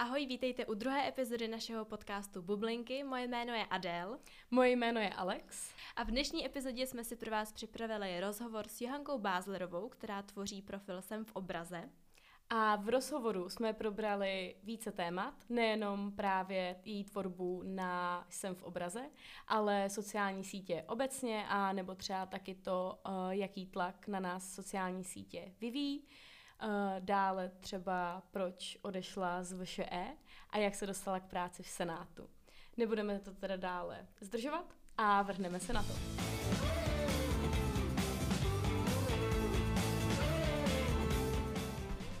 Ahoj, vítejte u druhé epizody našeho podcastu Bublinky. Moje jméno je Adel. Moje jméno je Alex. A v dnešní epizodě jsme si pro vás připravili rozhovor s Johankou Bázlerovou, která tvoří profil Sem v obraze. A v rozhovoru jsme probrali více témat, nejenom právě její tvorbu na Jsem v obraze, ale sociální sítě obecně a nebo třeba taky to, eh, jaký tlak na nás sociální sítě vyvíjí. Eh, dále třeba proč odešla z VŠE a jak se dostala k práci v Senátu. Nebudeme to teda dále zdržovat a vrhneme se na to.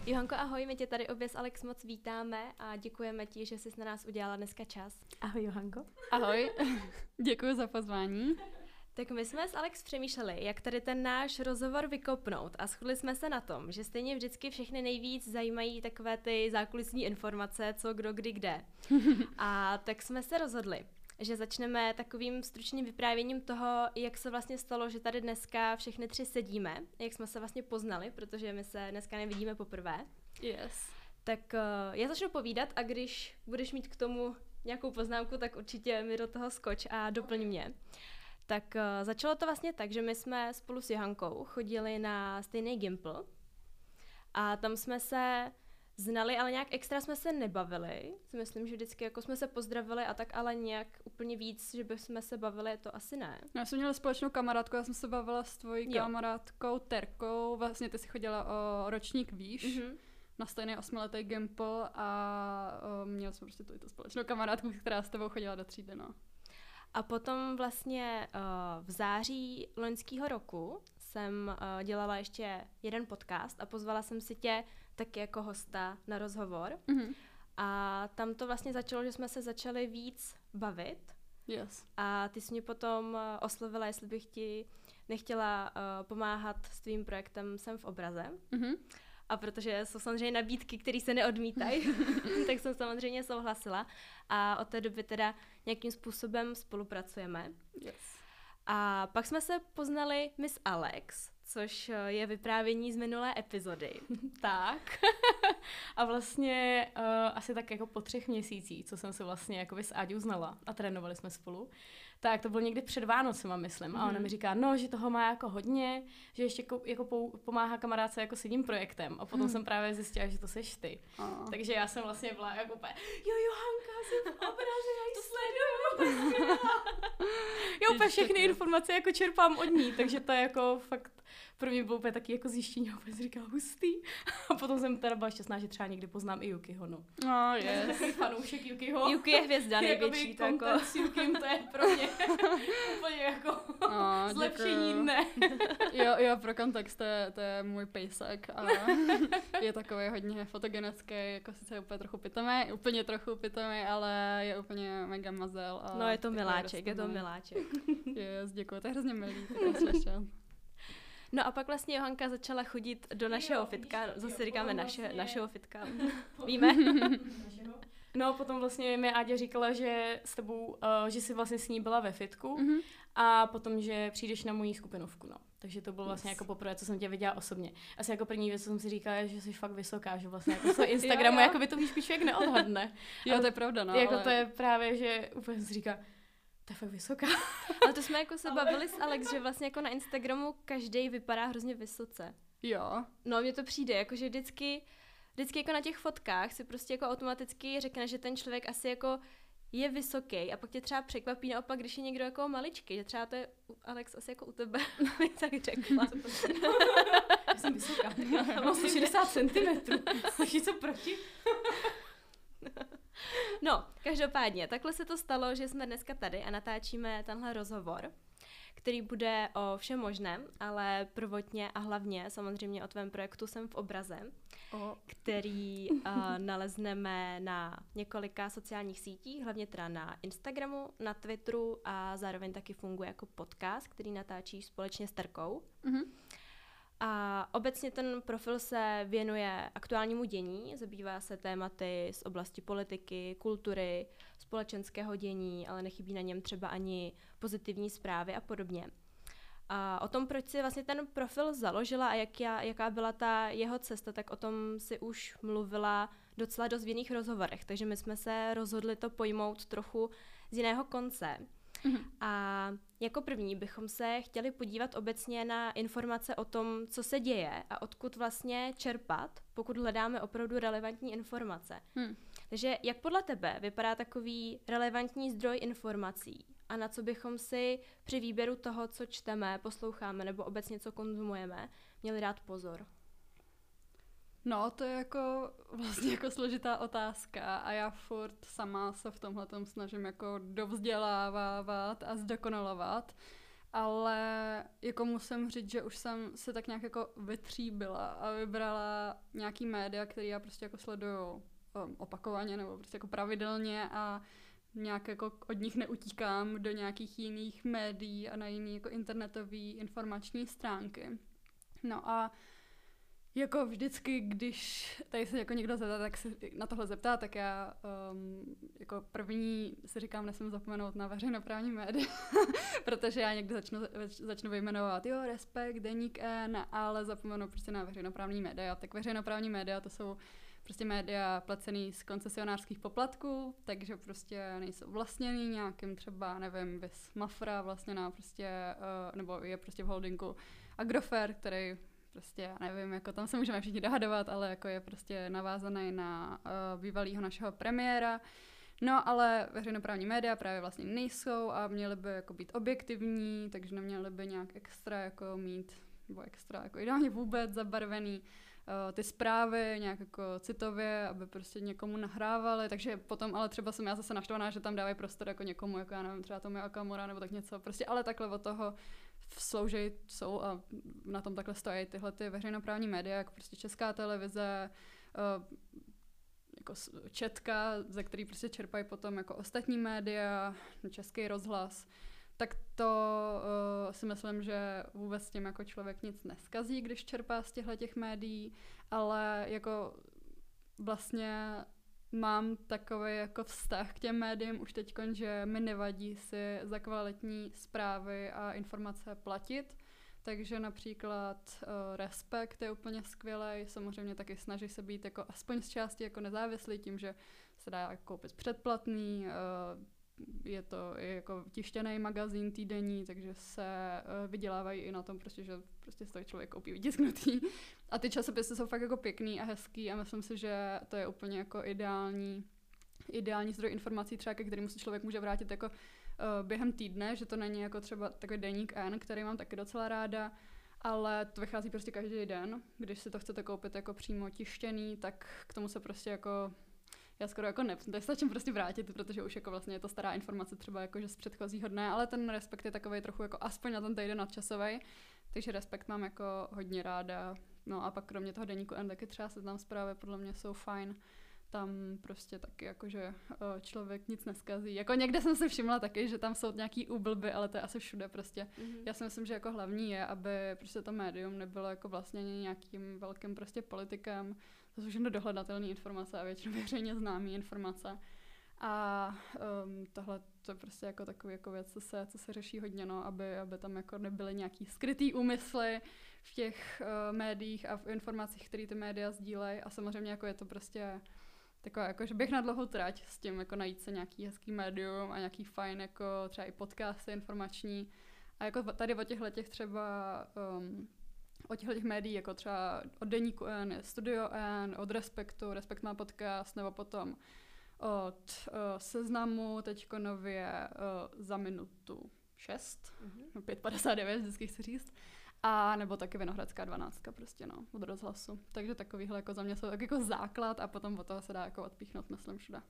Johanko, ahoj, my tě tady obě s Alex moc vítáme a děkujeme ti, že jsi na nás udělala dneska čas. Ahoj Johanko. Ahoj, děkuji za pozvání. Tak my jsme s Alex přemýšleli, jak tady ten náš rozhovor vykopnout a shodli jsme se na tom, že stejně vždycky všechny nejvíc zajímají takové ty zákulisní informace, co kdo kdy kde. A tak jsme se rozhodli, že začneme takovým stručným vyprávěním toho, jak se vlastně stalo, že tady dneska všechny tři sedíme, jak jsme se vlastně poznali, protože my se dneska nevidíme poprvé. Yes. Tak uh, já začnu povídat a když budeš mít k tomu nějakou poznámku, tak určitě mi do toho skoč a doplň mě. Tak uh, začalo to vlastně tak, že my jsme spolu s Johankou chodili na stejný Gimple a tam jsme se znali, ale nějak extra jsme se nebavili. Myslím, že vždycky jako jsme se pozdravili a tak, ale nějak úplně víc, že bychom se bavili, to asi ne. Já jsem měla společnou kamarádku, já jsem se bavila s tvojí jo. kamarádkou Terkou, vlastně ty si chodila o ročník výš. Mm-hmm na stejný osmiletý Gimple a uh, měl jsem prostě tu, tu společnou kamarádku, která s tebou chodila do třídy, no. A potom vlastně uh, v září loňského roku jsem uh, dělala ještě jeden podcast a pozvala jsem si tě taky jako hosta na rozhovor. Mm-hmm. A tam to vlastně začalo, že jsme se začali víc bavit. Yes. A ty jsi mě potom uh, oslovila, jestli bych ti nechtěla pomáhat s tvým projektem Jsem v obraze. Mm-hmm. A protože jsou samozřejmě nabídky, které se neodmítají, tak jsem samozřejmě souhlasila. A od té doby teda nějakým způsobem spolupracujeme. Yes. A pak jsme se poznali Miss Alex, což eh, je vyprávění z minulé epizody. tak. a vlastně uh, asi tak jako po třech měsících, co jsem se vlastně jako s Áďou znala a trénovali jsme spolu, tak to bylo někdy před Vánocema, myslím. A ona mhm. mi říká, no, že toho má jako hodně, že ještě jako, jako pomáhá kamarádce jako s jedním projektem. A potom hmm. jsem právě zjistila, že to seš ty. Oh. Takže já jsem vlastně byla jako úplně, jo, Johanka, jsem já to sleduju. jo, úplně všechny informace jako čerpám od ní, takže to je jako fakt pro mě bylo úplně taky jako zjištění, úplně si říkala hustý. A potom jsem teda byla šťastná, že třeba někdy poznám i Yukiho, no. Oh, yes. Fanoušek Yukiho. Yuki je hvězda největší. to jako... s Yukim, to je pro mě úplně jako oh, zlepšení dne. jo, jo, pro kontext, to je, to je můj pejsek a je takový hodně fotogenický, jako sice úplně trochu pitomý, úplně trochu pitomý, ale je úplně mega mazel. A no je to miláček, je to miláček. Yes, děkuji, to je hrozně milý, to No a pak vlastně Johanka začala chodit do našeho fitka, zase říkáme naše, našeho fitka, víme? No, potom vlastně mi Ádě říkala, že s tebou, uh, že jsi vlastně s ní byla ve fitku mm-hmm. a potom, že přijdeš na moji skupinovku, no. Takže to bylo vlastně yes. jako poprvé, co jsem tě viděla osobně. Asi jako první věc, co jsem si říkala, že jsi fakt vysoká, že vlastně jako z Instagramu, jo, jo. jako by to víš, člověk neodhadne. jo, to je pravda, no. Jako ale... to je právě, že úplně si říká, to je fakt vysoká. Ale to jsme jako se bavili s Alex, že vlastně jako na Instagramu každý vypadá hrozně vysoce. Jo. No, mně to přijde, jakože vždycky, vždycky jako na těch fotkách si prostě jako automaticky řekne, že ten člověk asi jako je vysoký a pak tě třeba překvapí naopak, když je někdo jako maličký, že třeba to je Alex asi jako u tebe, bych tak řekla. Já jsem vysoká. Mám 160 cm. Něco proti? No, každopádně, takhle se to stalo, že jsme dneska tady a natáčíme tenhle rozhovor, který bude o všem možném, ale prvotně a hlavně samozřejmě o tvém projektu Jsem v obraze, oh. který uh, nalezneme na několika sociálních sítích, hlavně teda na Instagramu, na Twitteru a zároveň taky funguje jako podcast, který natáčíš společně s Terkou. Mm-hmm. A obecně ten profil se věnuje aktuálnímu dění, zabývá se tématy z oblasti politiky, kultury, společenského dění, ale nechybí na něm třeba ani pozitivní zprávy a podobně. A o tom, proč si vlastně ten profil založila a jak já, jaká byla ta jeho cesta, tak o tom si už mluvila docela dost v jiných rozhovorech, takže my jsme se rozhodli to pojmout trochu z jiného konce. Mm-hmm. A jako první bychom se chtěli podívat obecně na informace o tom, co se děje a odkud vlastně čerpat, pokud hledáme opravdu relevantní informace. Hmm. Takže jak podle tebe vypadá takový relevantní zdroj informací a na co bychom si při výběru toho, co čteme, posloucháme nebo obecně co konzumujeme, měli dát pozor? No, to je jako vlastně jako složitá otázka a já furt sama se v tomhle snažím jako dovzdělávat a zdokonalovat, ale jako musím říct, že už jsem se tak nějak jako vytříbila a vybrala nějaký média, který já prostě jako sleduju um, opakovaně nebo prostě jako pravidelně a nějak jako od nich neutíkám do nějakých jiných médií a na jiné jako internetové informační stránky. No a jako vždycky, když tady se jako někdo zeptá, tak se na tohle zeptá, tak já um, jako první si říkám, nesmím zapomenout na veřejnoprávní média, protože já někdy začnu, začnu vyjmenovat, jo, Respekt, Deník N, ale zapomenu prostě na veřejnoprávní média. Tak veřejnoprávní média to jsou prostě média placený z koncesionářských poplatků, takže prostě nejsou vlastněný nějakým třeba, nevím, vys Mafra vlastněná prostě, uh, nebo je prostě v holdingu Agrofer, který prostě, já nevím, jako tam se můžeme všichni dohadovat, ale jako je prostě navázaný na uh, bývalého našeho premiéra. No, ale veřejnoprávní média právě vlastně nejsou a měly by jako být objektivní, takže neměly by nějak extra jako mít, nebo extra jako ideálně vůbec zabarvený uh, ty zprávy nějak jako citově, aby prostě někomu nahrávali, takže potom ale třeba jsem já zase naštvaná, že tam dávají prostor jako někomu, jako já nevím, třeba tomu Akamura nebo tak něco, prostě ale takhle od toho slouží, jsou a na tom takhle stojí tyhle ty veřejnoprávní média, jako prostě česká televize, uh, jako četka, ze který prostě čerpají potom jako ostatní média, český rozhlas, tak to uh, si myslím, že vůbec s tím jako člověk nic neskazí, když čerpá z těchto těch médií, ale jako vlastně mám takový jako vztah k těm médiím už teď, že mi nevadí si za kvalitní zprávy a informace platit. Takže například uh, Respekt je úplně skvělý, samozřejmě taky snaží se být jako aspoň z části jako nezávislý tím, že se dá koupit předplatný, uh, je to jako tištěný magazín týdenní, takže se uh, vydělávají i na tom, prostě, že prostě z toho člověk koupí vytisknutý. A ty časopisy jsou fakt jako pěkný a hezký a myslím si, že to je úplně jako ideální, ideální zdroj informací třeba, ke kterému se člověk může vrátit jako uh, během týdne, že to není jako třeba takový deník N, který mám taky docela ráda, ale to vychází prostě každý den. Když si to chcete koupit jako přímo tištěný, tak k tomu se prostě jako já skoro jako ne, stačím prostě vrátit, protože už jako vlastně je to stará informace třeba jako, že z předchozího dne, ale ten respekt je takový trochu jako aspoň na ten týden nadčasový, takže respekt mám jako hodně ráda. No a pak kromě toho deníku N taky třeba seznam zprávy podle mě jsou fajn. Tam prostě taky jakože člověk nic neskazí. Jako někde jsem si všimla taky, že tam jsou nějaký úblby, ale to je asi všude prostě. Mm-hmm. Já si myslím, že jako hlavní je, aby prostě to médium nebylo jako vlastně nějakým velkým prostě politikem, to jsou všechno dohledatelné informace a většinou veřejně známé informace. A um, tohle to je prostě jako takový jako věc, co se, co se řeší hodně, no, aby, aby tam jako nebyly nějaký skrytý úmysly v těch uh, médiích a v informacích, které ty média sdílejí. A samozřejmě jako je to prostě takové jako, že bych na dlouhou trať s tím jako najít se nějaký hezký médium a nějaký fajn jako třeba i podcasty informační. A jako tady o těchto těch třeba um, od těchto těch médií, jako třeba od Deníku N, Studio N, od Respektu, Respekt má podcast, nebo potom od uh, Seznamu, teďko nově uh, za minutu 6, mm-hmm. 5,59 vždycky chci říct. A nebo taky Vinohradská 12, prostě no, od rozhlasu. Takže takovýhle jako za mě jsou tak jako základ a potom od toho se dá jako odpíchnout, myslím, všude.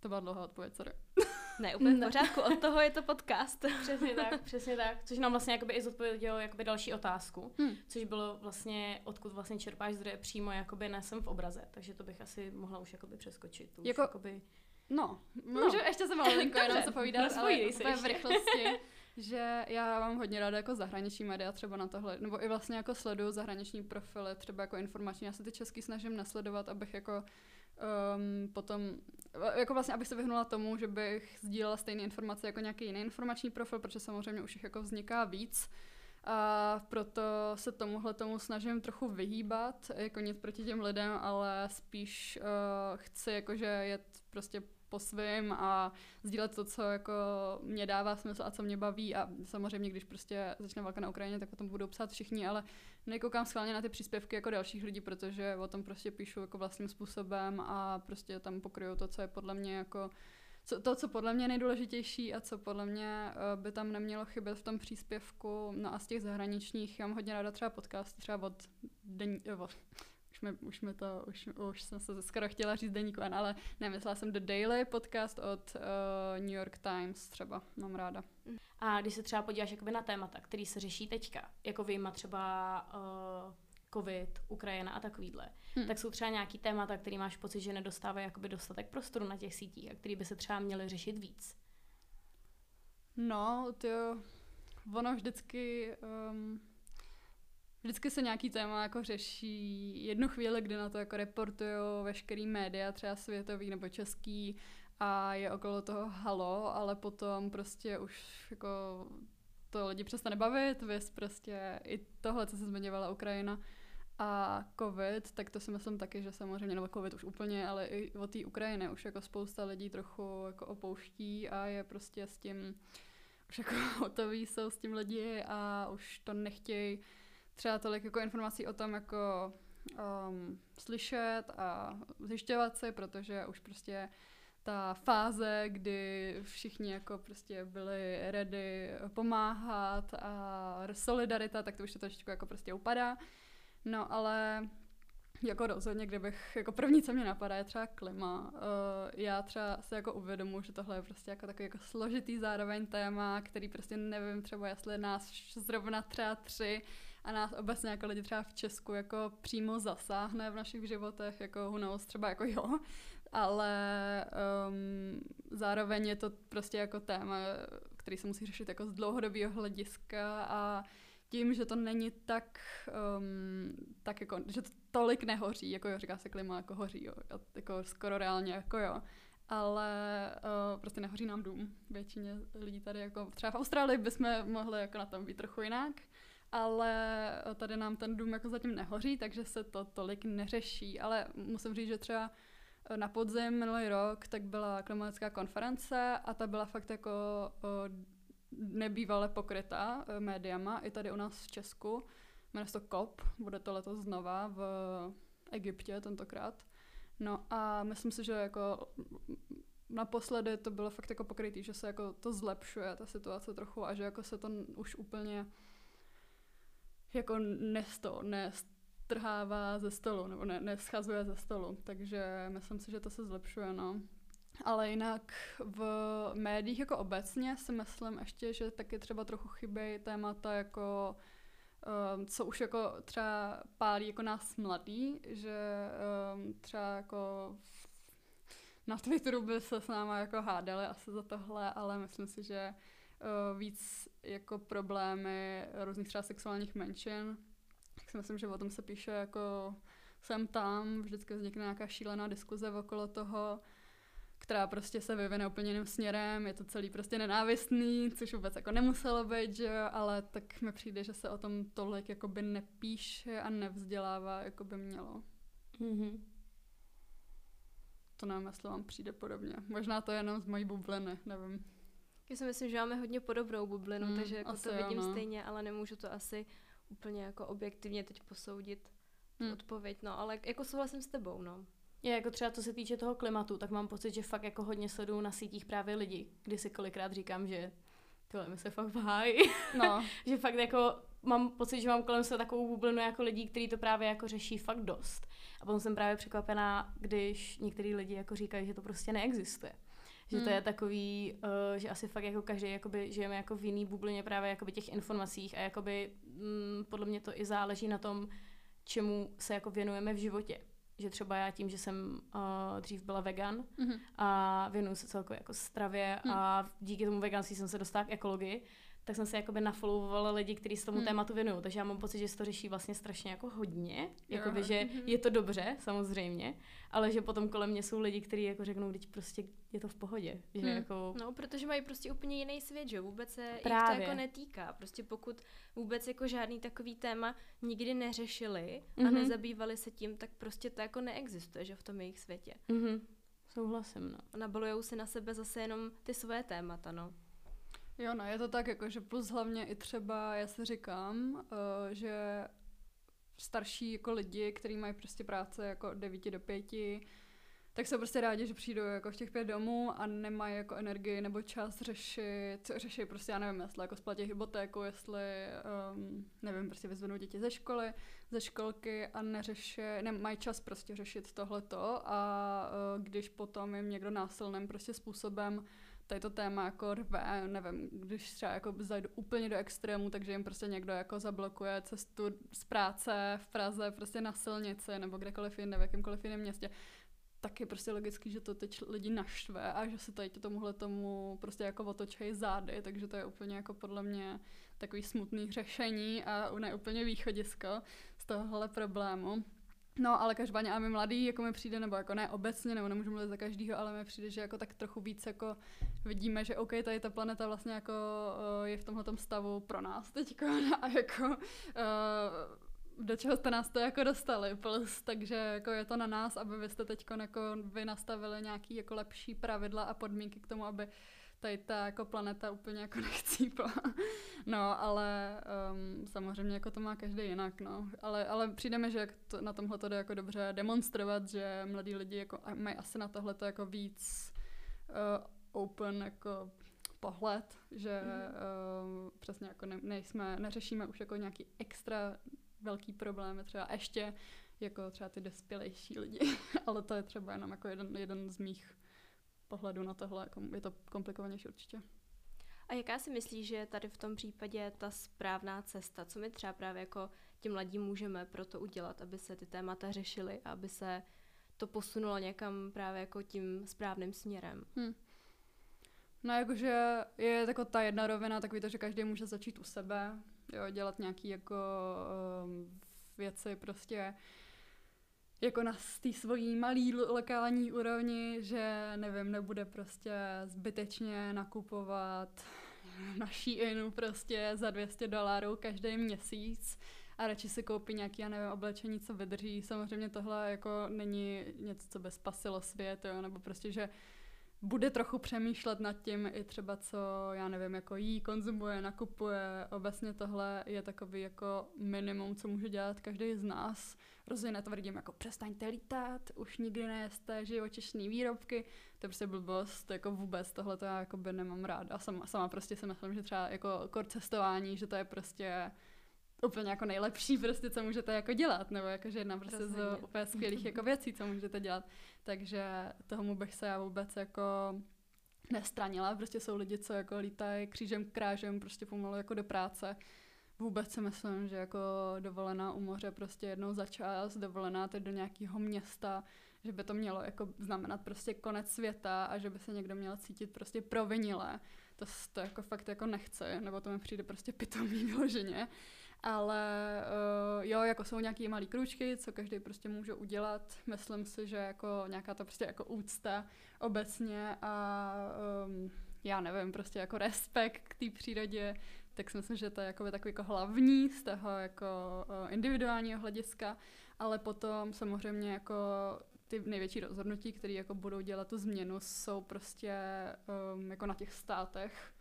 To byla dlouhá odpověď, sorry. Ne, úplně v pořádku, od toho je to podcast. Přesně tak, přesně tak. Což nám vlastně jakoby i zodpovědělo jakoby další otázku, hmm. což bylo vlastně, odkud vlastně čerpáš zdroje přímo jakoby nesem v obraze, takže to bych asi mohla už jakoby přeskočit. To jako, jakoby... No, no. můžu ještě se malinko jenom se povídat, no, ale úplně v rychlosti. že já mám hodně ráda jako zahraniční média třeba na tohle, nebo i vlastně jako sleduju zahraniční profily, třeba jako informační. Já se ty český snažím nasledovat, abych jako um, potom, jako vlastně, abych se vyhnula tomu, že bych sdílela stejné informace jako nějaký jiný informační profil, protože samozřejmě už jich jako vzniká víc. A proto se tomuhle tomu snažím trochu vyhýbat, jako nic proti těm lidem, ale spíš uh, chci jakože jet prostě po svým a sdílet to, co jako mě dává smysl a co mě baví a samozřejmě, když prostě začne válka na Ukrajině, tak o tom budou psát všichni, ale nekoukám schválně na ty příspěvky jako dalších lidí, protože o tom prostě píšu jako vlastním způsobem a prostě tam pokryju to, co je podle mě jako co, to, co podle mě je nejdůležitější a co podle mě uh, by tam nemělo chybět v tom příspěvku. No a z těch zahraničních, já mám hodně ráda třeba podcast, třeba od, den, eh, od už mi, už mi to, už, už jsem se skoro chtěla říct deníku N, ale nemyslela jsem The Daily podcast od uh, New York Times třeba, mám ráda. A když se třeba podíváš jakoby na témata, který se řeší teďka, jako vyjma třeba uh, covid, Ukrajina a takovýhle, hmm. tak jsou třeba nějaký témata, který máš pocit, že nedostávají jakoby dostatek prostoru na těch sítích a který by se třeba měly řešit víc? No, to ono vždycky um, vždycky se nějaký téma jako řeší jednu chvíli, kdy na to jako reportují veškerý média, třeba světový nebo český a je okolo toho halo, ale potom prostě už jako to lidi přestane bavit, vys prostě i tohle, co se zmiňovala Ukrajina a covid, tak to si myslím taky, že samozřejmě, nebo covid už úplně, ale i o té Ukrajiny už jako spousta lidí trochu jako opouští a je prostě s tím už jako hotový jsou s tím lidi a už to nechtějí třeba tolik jako informací o tom jako um, slyšet a zjišťovat si, protože už prostě ta fáze, kdy všichni jako prostě byli ready pomáhat a solidarita, tak to už to trošičku jako prostě upadá. No ale jako rozhodně, kdybych, jako první, co mě napadá, je třeba klima. Uh, já třeba se jako uvědomuji, že tohle je prostě jako takový jako složitý zároveň téma, který prostě nevím třeba, jestli nás zrovna třeba tři a nás obecně jako lidi třeba v Česku jako přímo zasáhne v našich životech, jako who knows, třeba jako jo, ale um, zároveň je to prostě jako téma, který se musí řešit jako z dlouhodobého hlediska a tím, že to není tak, um, tak jako, že to tolik nehoří, jako jo, říká se klima, jako hoří, jo, jako skoro reálně, jako jo, ale uh, prostě nehoří nám dům. Většině lidí tady, jako třeba v Austrálii bychom mohli jako na tom být trochu jinak, ale tady nám ten dům jako zatím nehoří, takže se to tolik neřeší, ale musím říct, že třeba na podzim minulý rok tak byla klimatická konference a ta byla fakt jako nebývale pokrytá médiama, i tady u nás v Česku. Jmenuje se to COP, bude to letos znova v Egyptě tentokrát. No a myslím si, že jako naposledy to bylo fakt jako pokrytý, že se jako to zlepšuje, ta situace trochu a že jako se to už úplně jako nesto, nestrhává ze stolu, nebo ne, neschazuje ze stolu, takže myslím si, že to se zlepšuje, no. Ale jinak v médiích jako obecně si myslím ještě, že taky třeba trochu chybějí témata jako um, co už jako třeba pálí jako nás mladý, že um, třeba jako na Twitteru by se s náma jako hádali asi za tohle, ale myslím si, že víc jako problémy různých třeba sexuálních menšin. Tak si myslím, že o tom se píše jako sem tam, vždycky vznikne nějaká šílená diskuze okolo toho, která prostě se vyvine úplně jiným směrem, je to celý prostě nenávistný, což vůbec jako nemuselo být, že jo, ale tak mi přijde, že se o tom tolik jakoby nepíše a nevzdělává, jako by mělo. Mm-hmm. To nevím, jestli vám přijde podobně. Možná to je jenom z mojí bubliny, nevím. Já si myslím, že máme hodně podobnou bublinu, mm, takže jako to vidím jo, no. stejně, ale nemůžu to asi úplně jako objektivně teď posoudit mm. odpověď, no, ale jako souhlasím s tebou, no. Je jako třeba co se týče toho klimatu, tak mám pocit, že fakt jako hodně sleduju na sítích právě lidi, kdy si kolikrát říkám, že tohle mi se fakt váhají. No. že fakt jako mám pocit, že mám kolem sebe takovou bublinu jako lidí, kteří to právě jako řeší fakt dost. A potom jsem právě překvapená, když některý lidi jako říkají, že to prostě neexistuje. Že hmm. to je takový, uh, že asi fakt jako každý jakoby žijeme jako v jiný bublině právě jakoby těch informacích a jakoby mm, podle mě to i záleží na tom, čemu se jako věnujeme v životě. Že třeba já tím, že jsem uh, dřív byla vegan mm-hmm. a věnuju se celkově jako stravě mm. a díky tomu veganství jsem se dostala k ekologii, tak jsem se jakoby nafollowovala lidi, kteří se tomu Hmm. tématu věnují. Takže já mám pocit, že se to řeší vlastně strašně jako hodně. Jakoby, že Mhm. je to dobře, samozřejmě, ale že potom kolem mě jsou lidi, kteří jako řeknou, teď prostě je to v pohodě. Že Hmm. jako... No, protože mají prostě úplně jiný svět, že vůbec se jich to Právě. jako netýká. Prostě pokud vůbec jako žádný takový téma nikdy neřešili a Mhm. nezabývali se tím, tak prostě to jako neexistuje, že v tom jejich světě. Mhm. Souhlasím, no. A nabalujou si na sebe zase jenom ty svoje témata, no. Jo, no, je to tak, jako, že plus hlavně i třeba, já si říkám, uh, že starší jako lidi, kteří mají prostě práce jako od 9 do 5, tak jsou prostě rádi, že přijdou jako v těch pět domů a nemají jako energii nebo čas řešit, řešit prostě, já nevím, jestli jako splatit hypotéku, jestli, um, nevím, prostě vyzvednou děti ze školy, ze školky a neřeší, nemají čas prostě řešit tohleto a uh, když potom jim někdo násilným prostě způsobem tady to téma jako rve, nevím, když třeba jako zajdu úplně do extrému, takže jim prostě někdo jako zablokuje cestu z práce v Praze prostě na silnici nebo kdekoliv jinde, v jakémkoliv jiném městě, tak je prostě logický, že to teď lidi naštve a že se tady tomuhle tomu prostě jako otočejí zády, takže to je úplně jako podle mě takový smutný řešení a ne úplně východisko z tohohle problému. No, ale každopádně a my mladí, jako mi přijde, nebo jako ne obecně, nebo nemůžu mluvit za každýho, ale mi přijde, že jako tak trochu víc jako vidíme, že OK, tady ta planeta vlastně jako uh, je v tomhle stavu pro nás teď a jako uh, do čeho jste nás to jako dostali, plus, takže jako je to na nás, aby vy jste teď jako vy nastavili nějaký jako lepší pravidla a podmínky k tomu, aby tady ta jako planeta úplně jako nechcípla. No, ale um, samozřejmě jako to má každý jinak, no. Ale, ale přijde mi, že jak to, na tomhle to jde jako dobře demonstrovat, že mladí lidi jako mají asi na tohle jako víc uh, open jako pohled, že mm. uh, přesně jako ne, nejsme, neřešíme už jako nějaký extra velký problémy, třeba ještě jako třeba ty dospělejší lidi, ale to je třeba jenom jako jeden, jeden z mých pohledů na tohle, jako je to komplikovanější určitě. A jaká si myslíš, že je tady v tom případě ta správná cesta? Co my třeba právě jako ti mladí můžeme pro to udělat, aby se ty témata řešily a aby se to posunulo někam právě jako tím správným směrem? Hm. No jakože je jako ta jedna rovina, takový to, že každý může začít u sebe, jo, dělat nějaký jako um, věci prostě jako na té svojí malý lo- lokální úrovni, že nevím, nebude prostě zbytečně nakupovat na Sheinu prostě za 200 dolarů každý měsíc a radši si koupí nějaký, já nevím, oblečení, co vydrží. Samozřejmě tohle jako není něco, co by spasilo svět, jo, nebo prostě, že bude trochu přemýšlet nad tím i třeba, co, já nevím, jako jí, konzumuje, nakupuje. Obecně tohle je takový jako minimum, co může dělat každý z nás. Rozhodně netvrdím, jako přestaňte lítat, už nikdy nejeste živočišné výrobky. To je prostě blbost, jako vůbec tohle to já jako by nemám rád. A sama, sama prostě si myslím, že třeba jako kor cestování, že to je prostě úplně jako nejlepší prostě, co můžete jako dělat, nebo jakože jedna prostě z úplně skvělých jako věcí, co můžete dělat. Takže tomu bych se já vůbec jako nestranila. Prostě jsou lidi, co jako lítají křížem krážem prostě pomalu jako do práce. Vůbec si myslím, že jako dovolená u moře prostě jednou za čas, dovolená teď do nějakého města, že by to mělo jako znamenat prostě konec světa a že by se někdo měl cítit prostě provinile. To, to jako fakt jako nechce, nebo to mi přijde prostě pitomý vyloženě. Ale uh, jo, jako jsou nějaký malý kručky, co každý prostě může udělat. Myslím si, že jako nějaká ta prostě jako úcta obecně a um, já nevím, prostě jako respekt k té přírodě, tak si myslím, že to je jako takový jako hlavní z toho jako uh, individuálního hlediska, ale potom samozřejmě jako ty největší rozhodnutí, které jako budou dělat tu změnu, jsou prostě um, jako na těch státech.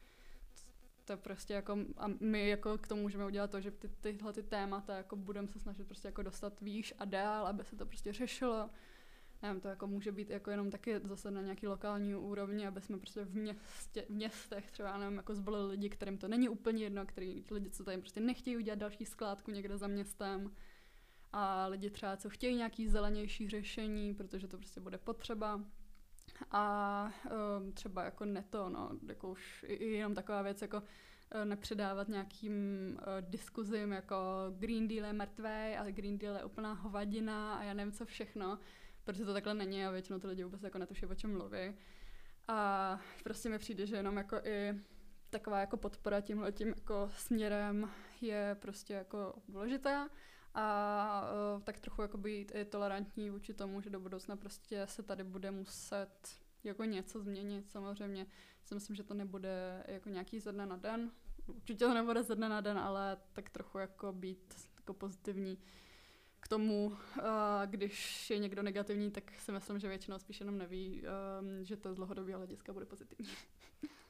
To prostě jako, a my jako k tomu můžeme udělat to, že ty, tyhle ty témata jako budeme se snažit prostě jako dostat výš a dál, aby se to prostě řešilo. Nevím, to jako může být jako jenom taky zase na nějaký lokální úrovni, aby jsme prostě v, městě, v městech třeba, nevím, jako zvolili lidi, kterým to není úplně jedno, který lidi, co tady prostě nechtějí udělat další skládku někde za městem a lidi třeba, co chtějí nějaký zelenější řešení, protože to prostě bude potřeba. A um, třeba jako neto, no, jako už jenom taková věc, jako eh, nepředávat nějakým uh, diskuzím, jako Green Deal je mrtvý a Green Deal je úplná hovadina a já nevím co všechno, protože to takhle není a většinou ty lidi vůbec jako netuší, o čem mluví. A prostě mi přijde, že jenom jako i taková jako podpora tímhle tím jako směrem je prostě jako důležitá a uh, tak trochu jako být i tolerantní vůči tomu, že do budoucna prostě se tady bude muset jako něco změnit. Samozřejmě si myslím, že to nebude jako nějaký ze dne na den. Určitě to nebude ze dne na den, ale tak trochu jako být jako pozitivní k tomu, uh, když je někdo negativní, tak si myslím, že většinou spíš jenom neví, um, že to z dlouhodobého hlediska bude pozitivní.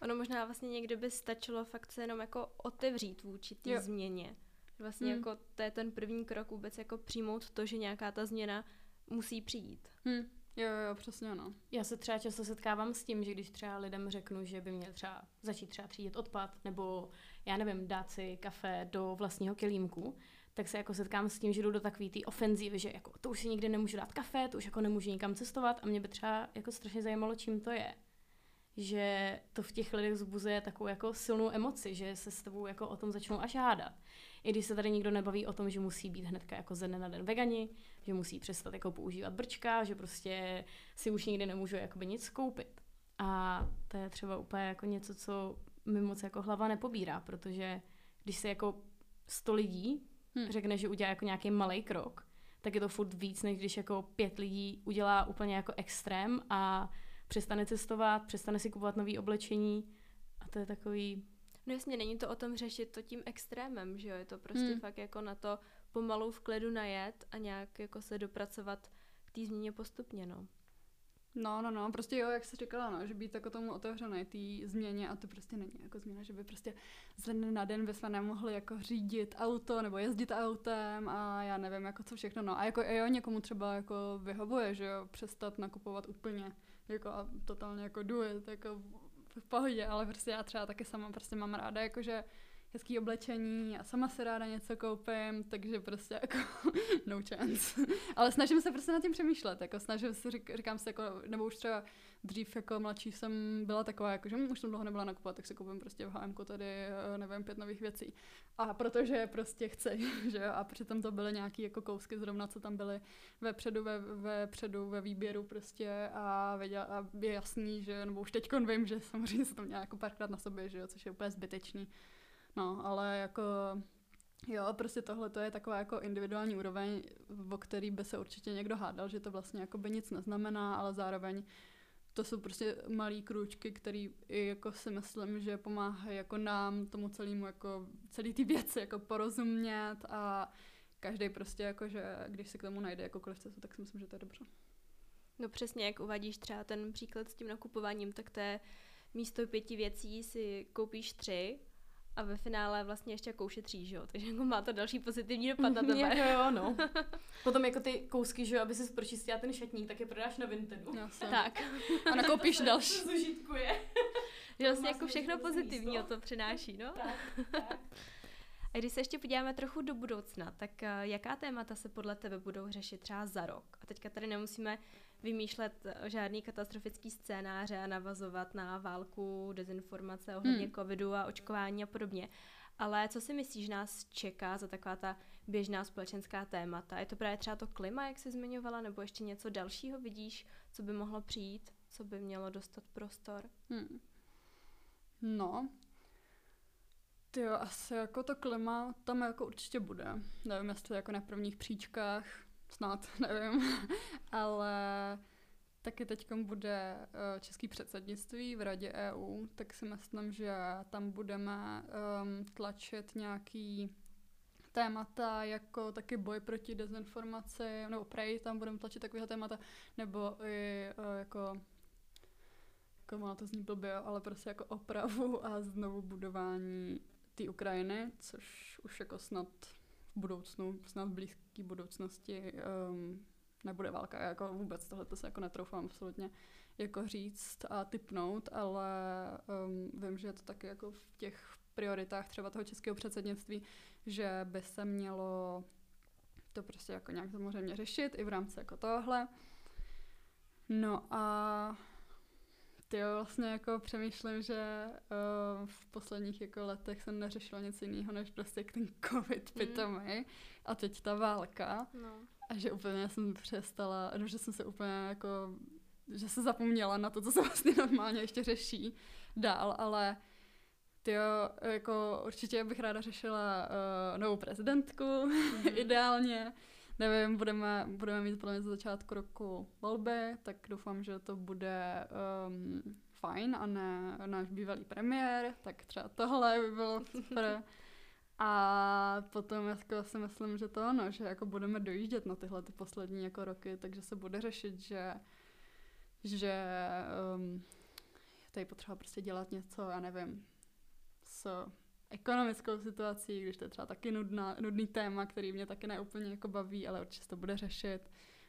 Ono možná vlastně někdy by stačilo fakt se jenom jako otevřít vůči té změně. Vlastně hmm. jako to je ten první krok vůbec jako přijmout to, že nějaká ta změna musí přijít. Hmm. Jo, jo, přesně ano. Já se třeba často setkávám s tím, že když třeba lidem řeknu, že by měl třeba začít třeba třídit odpad, nebo já nevím, dát si kafe do vlastního kelímku, tak se jako setkám s tím, že jdu do takové té ofenzívy, že jako to už si nikdy nemůžu dát kafe, to už jako nemůžu nikam cestovat a mě by třeba jako strašně zajímalo, čím to je. Že to v těch lidech zbuzuje takovou jako silnou emoci, že se s tebou jako o tom začnou až hádat. I když se tady nikdo nebaví o tom, že musí být hnedka jako ze dne na den vegani, že musí přestat jako používat brčka, že prostě si už nikdy nemůžu jakoby nic koupit. A to je třeba úplně jako něco, co mi moc jako hlava nepobírá, protože když se jako sto lidí hmm. řekne, že udělá jako nějaký malý krok, tak je to furt víc, než když jako pět lidí udělá úplně jako extrém a přestane cestovat, přestane si kupovat nový oblečení a to je takový... No jasně, není to o tom řešit to tím extrémem, že jo, je to prostě hmm. fakt jako na to pomalu v klidu najet a nějak jako se dopracovat k té změně postupně, no. No, no, no, prostě jo, jak jsi říkala, no, že být jako tomu otevřený té změně a to prostě není jako změna, že by prostě z dne na den bychom nemohli jako řídit auto nebo jezdit autem a já nevím, jako co všechno, no a jako jo, někomu třeba jako vyhovuje, že jo, přestat nakupovat úplně, jako a totálně jako do it, jako v pohodě, ale prostě já třeba taky sama prostě mám ráda, jako že hezký oblečení a sama se ráda něco koupím, takže prostě jako no chance. Ale snažím se prostě nad tím přemýšlet, jako snažím se, řík, říkám si jako, nebo už třeba dřív jako mladší jsem byla taková, jako, že už jsem dlouho nebyla nakupovat, tak si koupím prostě v H&M tady, eh, nevím, pět nových věcí. A protože prostě chci, že jo, a přitom to byly nějaký jako kousky zrovna, co tam byly vepředu, ve, ve předu, ve výběru prostě a, věděla, a je jasný, že, nebo už teď vím, že samozřejmě se to měla jako párkrát na sobě, že jo, což je úplně zbytečný. No, ale jako Jo, prostě tohle to je taková jako individuální úroveň, o který by se určitě někdo hádal, že to vlastně jako by nic neznamená, ale zároveň to jsou prostě malý krůčky, který i jako si myslím, že pomáhají jako nám, tomu celému, jako celý ty věci jako porozumět a každý prostě jako, že když se k tomu najde jakoukoliv cestu, tak si myslím, že to je dobře. No přesně, jak uvádíš třeba ten příklad s tím nakupováním, tak to je místo pěti věcí si koupíš tři a ve finále vlastně ještě jako ušetří, že jo? Takže jako má to další pozitivní dopad na tebe. jako jo, no. Potom jako ty kousky, že jo, aby si pročistila ten šatník, tak je prodáš na Vintedu. No, tak. A nakoupíš další. To zužitkuje. že vlastně jako všechno pozitivního to přináší, no? Tak, tak. A když se ještě podíváme trochu do budoucna, tak eh, jaká témata se podle tebe budou řešit třeba za rok? A teďka tady nemusíme vymýšlet eh, žádný katastrofický scénáře a navazovat na válku, dezinformace ohledně hmm. covidu a očkování a podobně. Ale co si myslíš, nás čeká za taková ta běžná společenská témata? Je to právě třeba to klima, jak jsi zmiňovala, nebo ještě něco dalšího vidíš, co by mohlo přijít, co by mělo dostat prostor? Hmm. No, ty asi jako to klima tam jako určitě bude. Nevím, jestli jako na prvních příčkách, snad, nevím, ale taky teď bude uh, český předsednictví v Radě EU, tak si myslím, že tam budeme um, tlačit nějaký témata jako taky boj proti dezinformaci, nebo prej tam budeme tlačit takového témata, nebo i uh, jako jako má to zní blbě, ale prostě jako opravu a znovu budování té Ukrajiny, což už jako snad v budoucnu, snad v blízké budoucnosti um, nebude válka. Já jako vůbec tohle to se jako netroufám absolutně jako říct a typnout, ale um, vím, že je to taky jako v těch prioritách třeba toho českého předsednictví, že by se mělo to prostě jako nějak samozřejmě řešit i v rámci jako tohle. No a ty jo, vlastně jako přemýšlím, že uh, v posledních jako letech jsem neřešila nic jiného, než prostě ten covid mm. pitomý a teď ta válka. No. A že úplně jsem přestala, no, že jsem se úplně jako, že se zapomněla na to, co se vlastně normálně ještě řeší dál, ale Jo, jako určitě bych ráda řešila uh, novou prezidentku, mm. ideálně. Nevím, budeme, budeme mít podle mě za začátku roku volby, tak doufám, že to bude um, fajn a ne náš bývalý premiér, tak třeba tohle by bylo super. A potom jako si myslím, že to ono, že jako budeme dojíždět na tyhle ty poslední jako roky, takže se bude řešit, že že um, tady potřeba prostě dělat něco, já nevím, s ekonomickou situací, když to je třeba taky nudná, nudný téma, který mě taky neúplně jako baví, ale určitě se to bude řešit.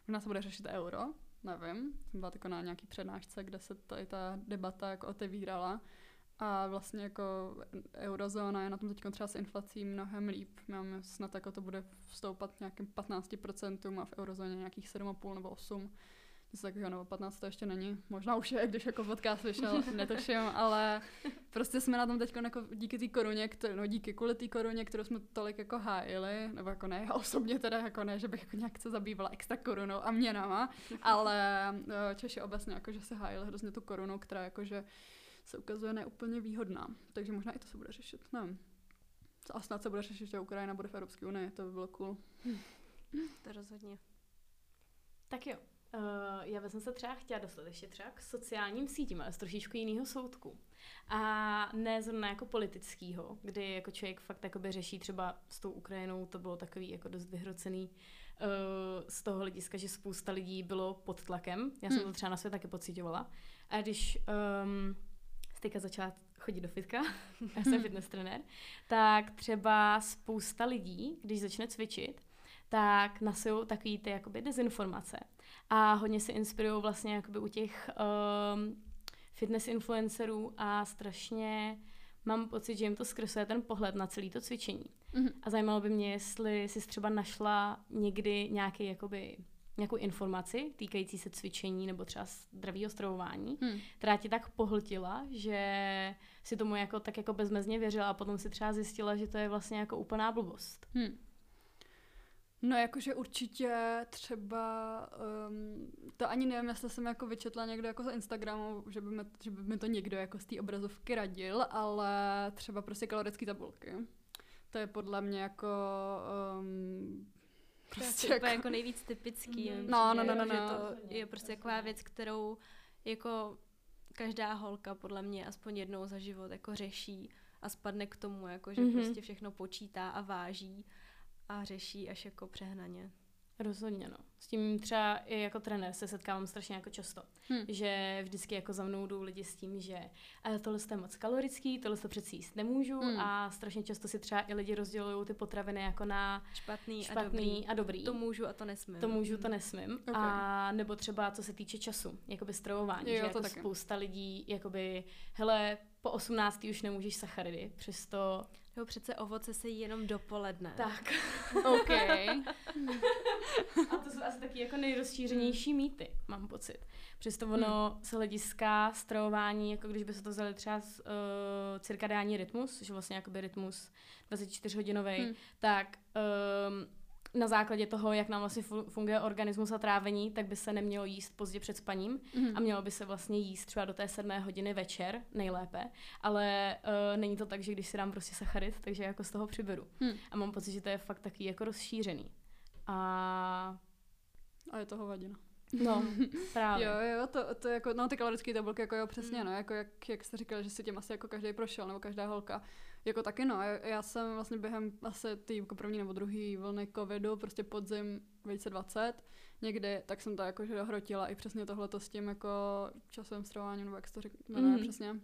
Možná se bude řešit euro, nevím. Jsem byla jako na nějaký přednášce, kde se tady ta debata jako otevírala. A vlastně jako eurozóna je na tom teď třeba s inflací mnohem líp. Máme snad jako to bude vstoupat nějakým 15% a v eurozóně nějakých 7,5 nebo 8 něco takového, nebo 15 to ještě není, možná už je, když jako podcast vyšel, netuším, ale prostě jsme na tom teď jako díky té koruně, který, no díky kvůli té koruně, kterou jsme tolik jako hájili, nebo jako ne, já osobně teda jako ne, že bych jako nějak se zabývala extra korunou a měnama, ale eh, Češi obecně jako, že se hájili hrozně tu korunu, která jakože se ukazuje neúplně výhodná, takže možná i to se bude řešit, nevím. A snad se bude řešit, že Ukrajina bude v Evropské unii, to by bylo cool. To rozhodně. Tak jo, Uh, já bych se třeba chtěla dostat ještě třeba k sociálním sítím, ale z trošičku jiného soudku. A ne zrovna jako politického, kdy jako člověk fakt jakoby řeší třeba s tou Ukrajinou, to bylo takový jako dost vyhrocený uh, z toho hlediska, že spousta lidí bylo pod tlakem. Já jsem hmm. to třeba na svět taky pocitovala. A když um, teďka začala chodit do fitka, já jsem fitness trenér, tak třeba spousta lidí, když začne cvičit, tak nasují takový ty jakoby dezinformace a hodně se inspirují vlastně jakoby u těch um, fitness influencerů a strašně mám pocit, že jim to zkresluje ten pohled na celé to cvičení. Mm-hmm. A zajímalo by mě, jestli jsi třeba našla někdy nějaký jakoby nějakou informaci týkající se cvičení nebo třeba zdravého stravování, hmm. která ti tak pohltila, že si tomu jako tak jako bezmezně věřila a potom si třeba zjistila, že to je vlastně jako úplná blbost. Hmm. No jakože určitě třeba, um, to ani nevím, jestli jsem jako vyčetla někdo jako z Instagramu, že by, mi, že by mi to někdo jako z té obrazovky radil, ale třeba prostě kalorické tabulky. To je podle mě jako um, prostě to je jako, jako nejvíc typický. Mm. No, no, no, no, no. Že to je prostě taková věc, kterou jako každá holka podle mě aspoň jednou za život jako řeší a spadne k tomu, jako že mm-hmm. prostě všechno počítá a váží a řeší až jako přehnaně. Rozhodně, no. S tím třeba i jako trenér se setkávám strašně jako často. Hmm. Že vždycky jako za mnou jdou lidi s tím, že tohle je moc kalorický, tohle to přeci jíst nemůžu hmm. a strašně často si třeba i lidi rozdělují ty potraviny jako na špatný, špatný a, dobrý. a dobrý. To můžu a to nesmím. To můžu, to nesmím. Okay. A nebo třeba co se týče času, jakoby stravování, jo, že jako taky. spousta lidí jakoby, hele, po 18. už nemůžeš sacharidy, přesto Jo, přece ovoce se jí jenom dopoledne. Tak. OK. a to jsou asi taky jako nejrozšířenější mýty, mám pocit. Přesto ono hmm. se hlediska stravování, jako když by se to vzali třeba z, uh, cirkadiální rytmus, že vlastně jakoby rytmus 24-hodinový, hmm. tak um, na základě toho, jak nám vlastně funguje organismus a trávení, tak by se nemělo jíst pozdě před spaním mm. a mělo by se vlastně jíst třeba do té sedmé hodiny večer, nejlépe, ale uh, není to tak, že když si dám prostě sacharit, takže jako z toho přiberu. Mm. A mám pocit, že to je fakt taky jako rozšířený. A... A je to hovadina. No, právě. jo, jo, to, to jako, no ty kalorické tabulky, jako jo, přesně, mm. no, jako jak, jak jste říkal, že si tím asi jako každý prošel, nebo každá holka. Jako taky no, já jsem vlastně během asi ty jako první nebo druhý vlny covidu, prostě podzim 2020, někdy, tak jsem to jako že dohrotila i přesně tohleto s tím jako časovým stravováním, nebo jak se to řekne mm-hmm. přesně.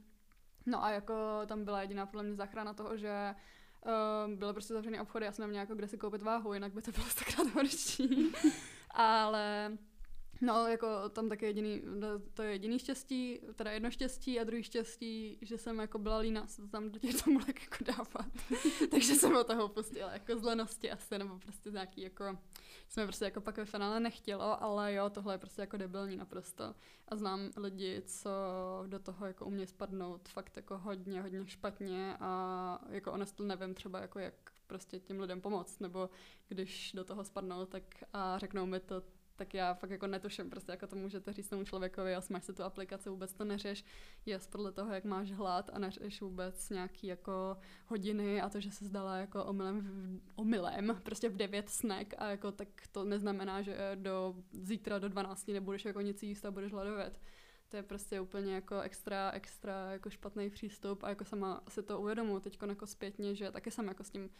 No a jako tam byla jediná podle mě záchrana toho, že uh, byly prostě zavřené obchody, já jsem neměla jako kde si koupit váhu, jinak by to bylo stokrát horší. Ale No, jako tam taky jediný, to je jediný štěstí, teda jedno štěstí a druhý štěstí, že jsem jako byla líná se tam do těch tabulek jako dávat. Takže jsem od toho pustila jako z lenosti asi, nebo prostě nějaký jako, jsme prostě jako pak ve finále nechtělo, ale jo, tohle je prostě jako debilní naprosto. A znám lidi, co do toho jako umějí spadnout fakt jako hodně, hodně špatně a jako honestly nevím třeba jako jak prostě těm lidem pomoct, nebo když do toho spadnou, tak a řeknou mi to tak já fakt jako netuším, prostě jako to můžete říct tomu člověkovi, a smaž si tu aplikaci, vůbec to neřeš, je podle toho, jak máš hlad a neřeš vůbec nějaký jako hodiny a to, že se zdala jako omylem, v, omylem prostě v 9 snack a jako tak to neznamená, že do zítra do 12 nebudeš jako nic jíst a budeš hladovět to je prostě úplně jako extra, extra jako špatný přístup a jako sama si to uvědomuji teď jako zpětně, že taky jsem jako s tím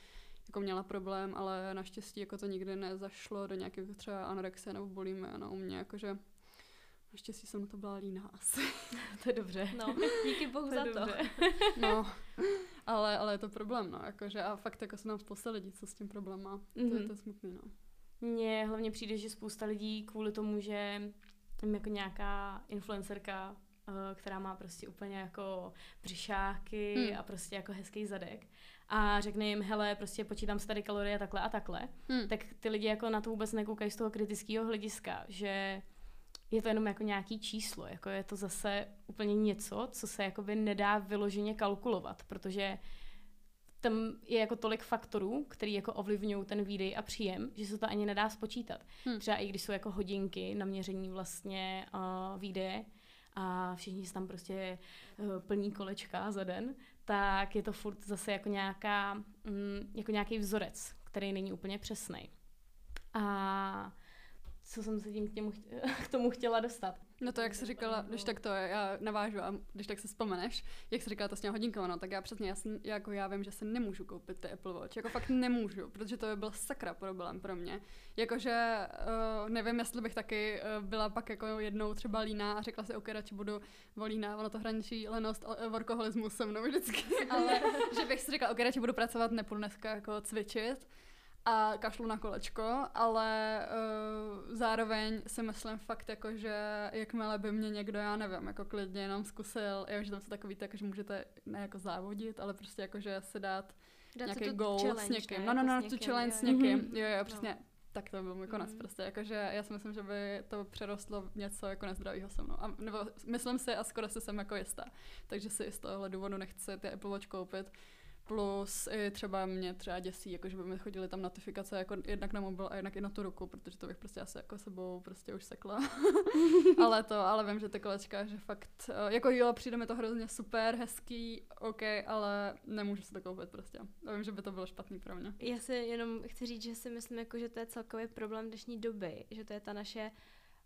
jako měla problém, ale naštěstí jako to nikdy nezašlo do nějakého třeba anorexie nebo bulimy, no u mě jakože Naštěstí jsem na to byla líná asi. to je dobře. No, díky bohu to za to. no, ale, ale je to problém, no, jakože a fakt jako se nám spousta lidí, co s tím problém má. Mm-hmm. To je mhm. to smutný, no. Mně hlavně přijde, že spousta lidí kvůli tomu, že jako nějaká influencerka, uh, která má prostě úplně jako břišáky hmm. a prostě jako hezký zadek a řekne jim, hele, prostě počítám si tady kalorie takhle a takhle, hmm. tak ty lidi jako na to vůbec nekoukají z toho kritického hlediska, že je to jenom jako nějaký číslo, jako je to zase úplně něco, co se jakoby nedá vyloženě kalkulovat, protože tam je jako tolik faktorů, který jako ovlivňují ten výdej a příjem, že se to ani nedá spočítat. Hmm. Třeba i když jsou jako hodinky na měření vlastně uh, výdeje a všichni se tam prostě uh, plní kolečka za den, tak je to furt zase jako nějaká, um, jako nějaký vzorec, který není úplně přesný. A co jsem se tím k, těmu, k tomu chtěla dostat. No to, jak jsi říkala, když tak to já navážu a když tak se vzpomeneš, jak jsi říkala to s těma hodinkama, no, tak já přesně, já, jsem, jako já vím, že si nemůžu koupit ty Apple Watch, jako fakt nemůžu, protože to by byl sakra problém pro mě. Jakože uh, nevím, jestli bych taky uh, byla pak jako jednou třeba líná a řekla si, ok, radši budu volíná, ono to hraničí lenost workoholismus se mnou vždycky, ale že bych si řekla, ok, radši budu pracovat, nepůjdu dneska jako cvičit, a kašlu na kolečko, ale uh, zároveň si myslím fakt jako, že jakmile by mě někdo, já nevím, jako klidně jenom zkusil, já vím, že tam jsou takový tak, že můžete ne jako závodit, ale prostě jako, že si dát, dát nějaký goal s někým. Ne? No, no, no, jako tu challenge jo, s někým. Jo, jo, jo přesně. No. Tak to byl můj konec mm. prostě, jakože já si myslím, že by to přerostlo něco jako nezdravého se mnou. A, nebo myslím si a skoro si jsem jako jistá. Takže si z tohohle důvodu nechci ty Apple Watch koupit Plus i třeba mě třeba děsí, jako že by mi chodily tam notifikace jako jednak na mobil a jednak i na tu ruku, protože to bych prostě asi jako sebou prostě už sekla. ale to, ale vím, že ty kolečka, že fakt, eh, jako jo, přijde mi to hrozně super, hezký, OK, ale nemůžu si to koupit prostě. A vím, že by to bylo špatný pro mě. Já si jenom chci říct, že si myslím, jako, že to je celkově problém dnešní doby, že to je ta naše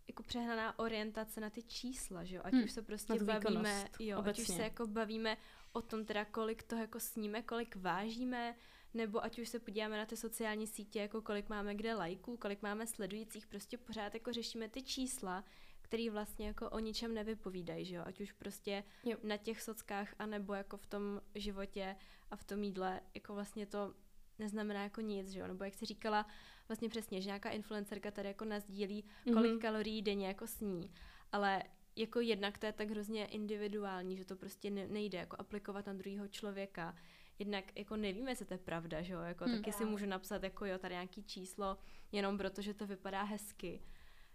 jako přehnaná orientace na ty čísla, že jo? Ať hmm, už se prostě bavíme, jo, obecně. ať už se jako bavíme o tom teda, kolik to jako sníme, kolik vážíme, nebo ať už se podíváme na ty sociální sítě, jako kolik máme kde lajků, kolik máme sledujících, prostě pořád jako řešíme ty čísla, který vlastně jako o ničem nevypovídají, že jo? Ať už prostě jo. na těch sockách, anebo jako v tom životě a v tom jídle, jako vlastně to neznamená jako nic, že jo? Nebo jak jsi říkala, vlastně přesně, že nějaká influencerka tady jako nazdílí, kolik mm-hmm. kalorií denně jako sní, ale jako jednak to je tak hrozně individuální, že to prostě nejde jako aplikovat na druhého člověka. Jednak jako nevíme, jestli to je pravda, že jo, jako hmm. taky si můžu napsat jako jo, tady nějaký číslo, jenom proto, že to vypadá hezky.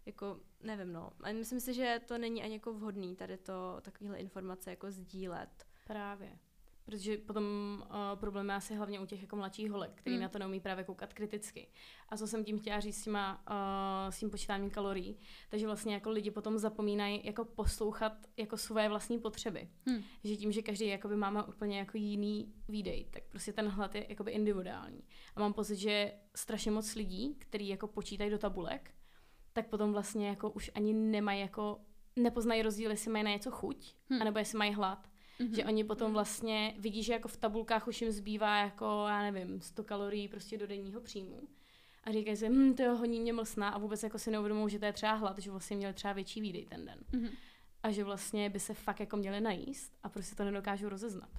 Jako, nevím, no. A myslím si, že to není ani jako vhodný tady to, takovéhle informace jako sdílet. Právě. Protože potom uh, problém je asi hlavně u těch jako mladších holek, který mm. na to neumí právě koukat kriticky. A co jsem tím chtěla říct s, těma, uh, s tím počítáním kalorií, takže vlastně jako lidi potom zapomínají jako poslouchat jako své vlastní potřeby. Mm. Že tím, že každý jakoby máme úplně jako jiný výdej, tak prostě ten hlad je jakoby individuální. A mám pocit, že strašně moc lidí, kteří jako počítají do tabulek, tak potom vlastně jako už ani nemají jako nepoznají rozdíl, jestli mají na něco chuť, hmm. anebo jestli mají hlad. Mm-hmm. Že oni potom vlastně vidí, že jako v tabulkách už jim zbývá jako, já nevím, 100 kalorií prostě do denního příjmu. A říkají si, hm, to honí mě mlsná a vůbec jako si neuvědomují, že to je třeba hlad, že vlastně měli třeba větší výdej ten den. Mm-hmm. A že vlastně by se fakt jako měli najíst a prostě to nedokážou rozeznat.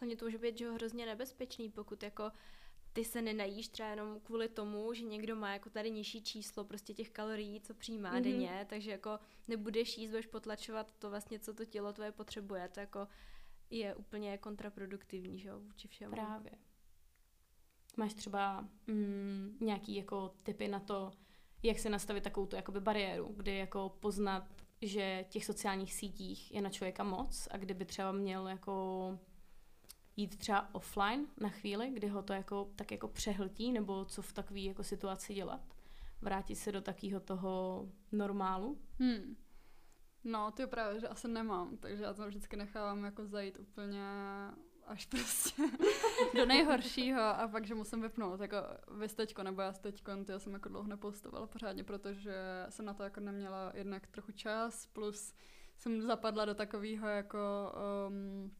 Hlavně to může být že hrozně nebezpečný, pokud jako ty se nenajíš třeba jenom kvůli tomu, že někdo má jako tady nižší číslo prostě těch kalorií, co přijímá mm-hmm. denně, takže jako nebudeš jíst, budeš potlačovat to vlastně, co to tělo tvoje potřebuje, to jako je úplně kontraproduktivní, že jo, vůči všemu. Právě. Máš třeba mm, nějaký jako typy na to, jak se nastavit takovou tu jakoby bariéru, kdy jako poznat, že těch sociálních sítích je na člověka moc a kdyby třeba měl jako jít třeba offline na chvíli, kdy ho to jako, tak jako přehltí, nebo co v takové jako situaci dělat? vrátit se do takého toho normálu? Hmm. No, ty právě, že asi nemám, takže já to vždycky nechávám jako zajít úplně až prostě do nejhoršího a pak, že musím vypnout, jako vy teďko, nebo já teďko, to já jsem jako dlouho nepostovala pořádně, protože jsem na to jako neměla jednak trochu čas, plus jsem zapadla do takového jako um,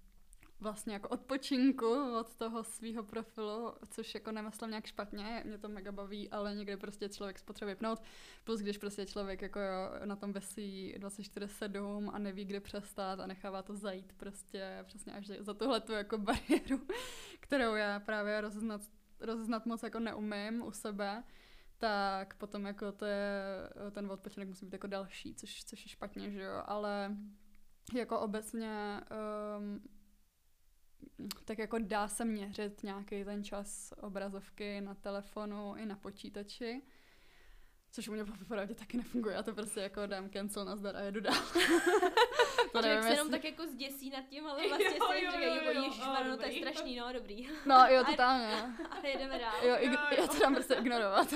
vlastně jako odpočinku od toho svého profilu, což jako nemyslím nějak špatně, mě to mega baví, ale někdy prostě člověk spotřebuje vypnout, plus když prostě člověk jako jo, na tom vesí 24-7 a neví, kde přestat a nechává to zajít prostě přesně až za tuhle tu jako bariéru, kterou já právě rozeznat, rozeznat moc jako neumím u sebe, tak potom jako to je, ten odpočinek musí být jako další, což, což je špatně, že jo, ale jako obecně um, tak jako dá se měřit nějaký ten čas obrazovky na telefonu i na počítači. Což u mě popravdě taky nefunguje, já to prostě jako dám cancel, nazdar a jedu dál. to Člověk se jenom tak jako zděsí nad tím, ale vlastně jo, si říká, jo, jo, ježišmar, no to je strašný, no dobrý. No jo, totálně. A jedeme dál. Jo, ig- jo, jo. já to dám prostě ignorovat.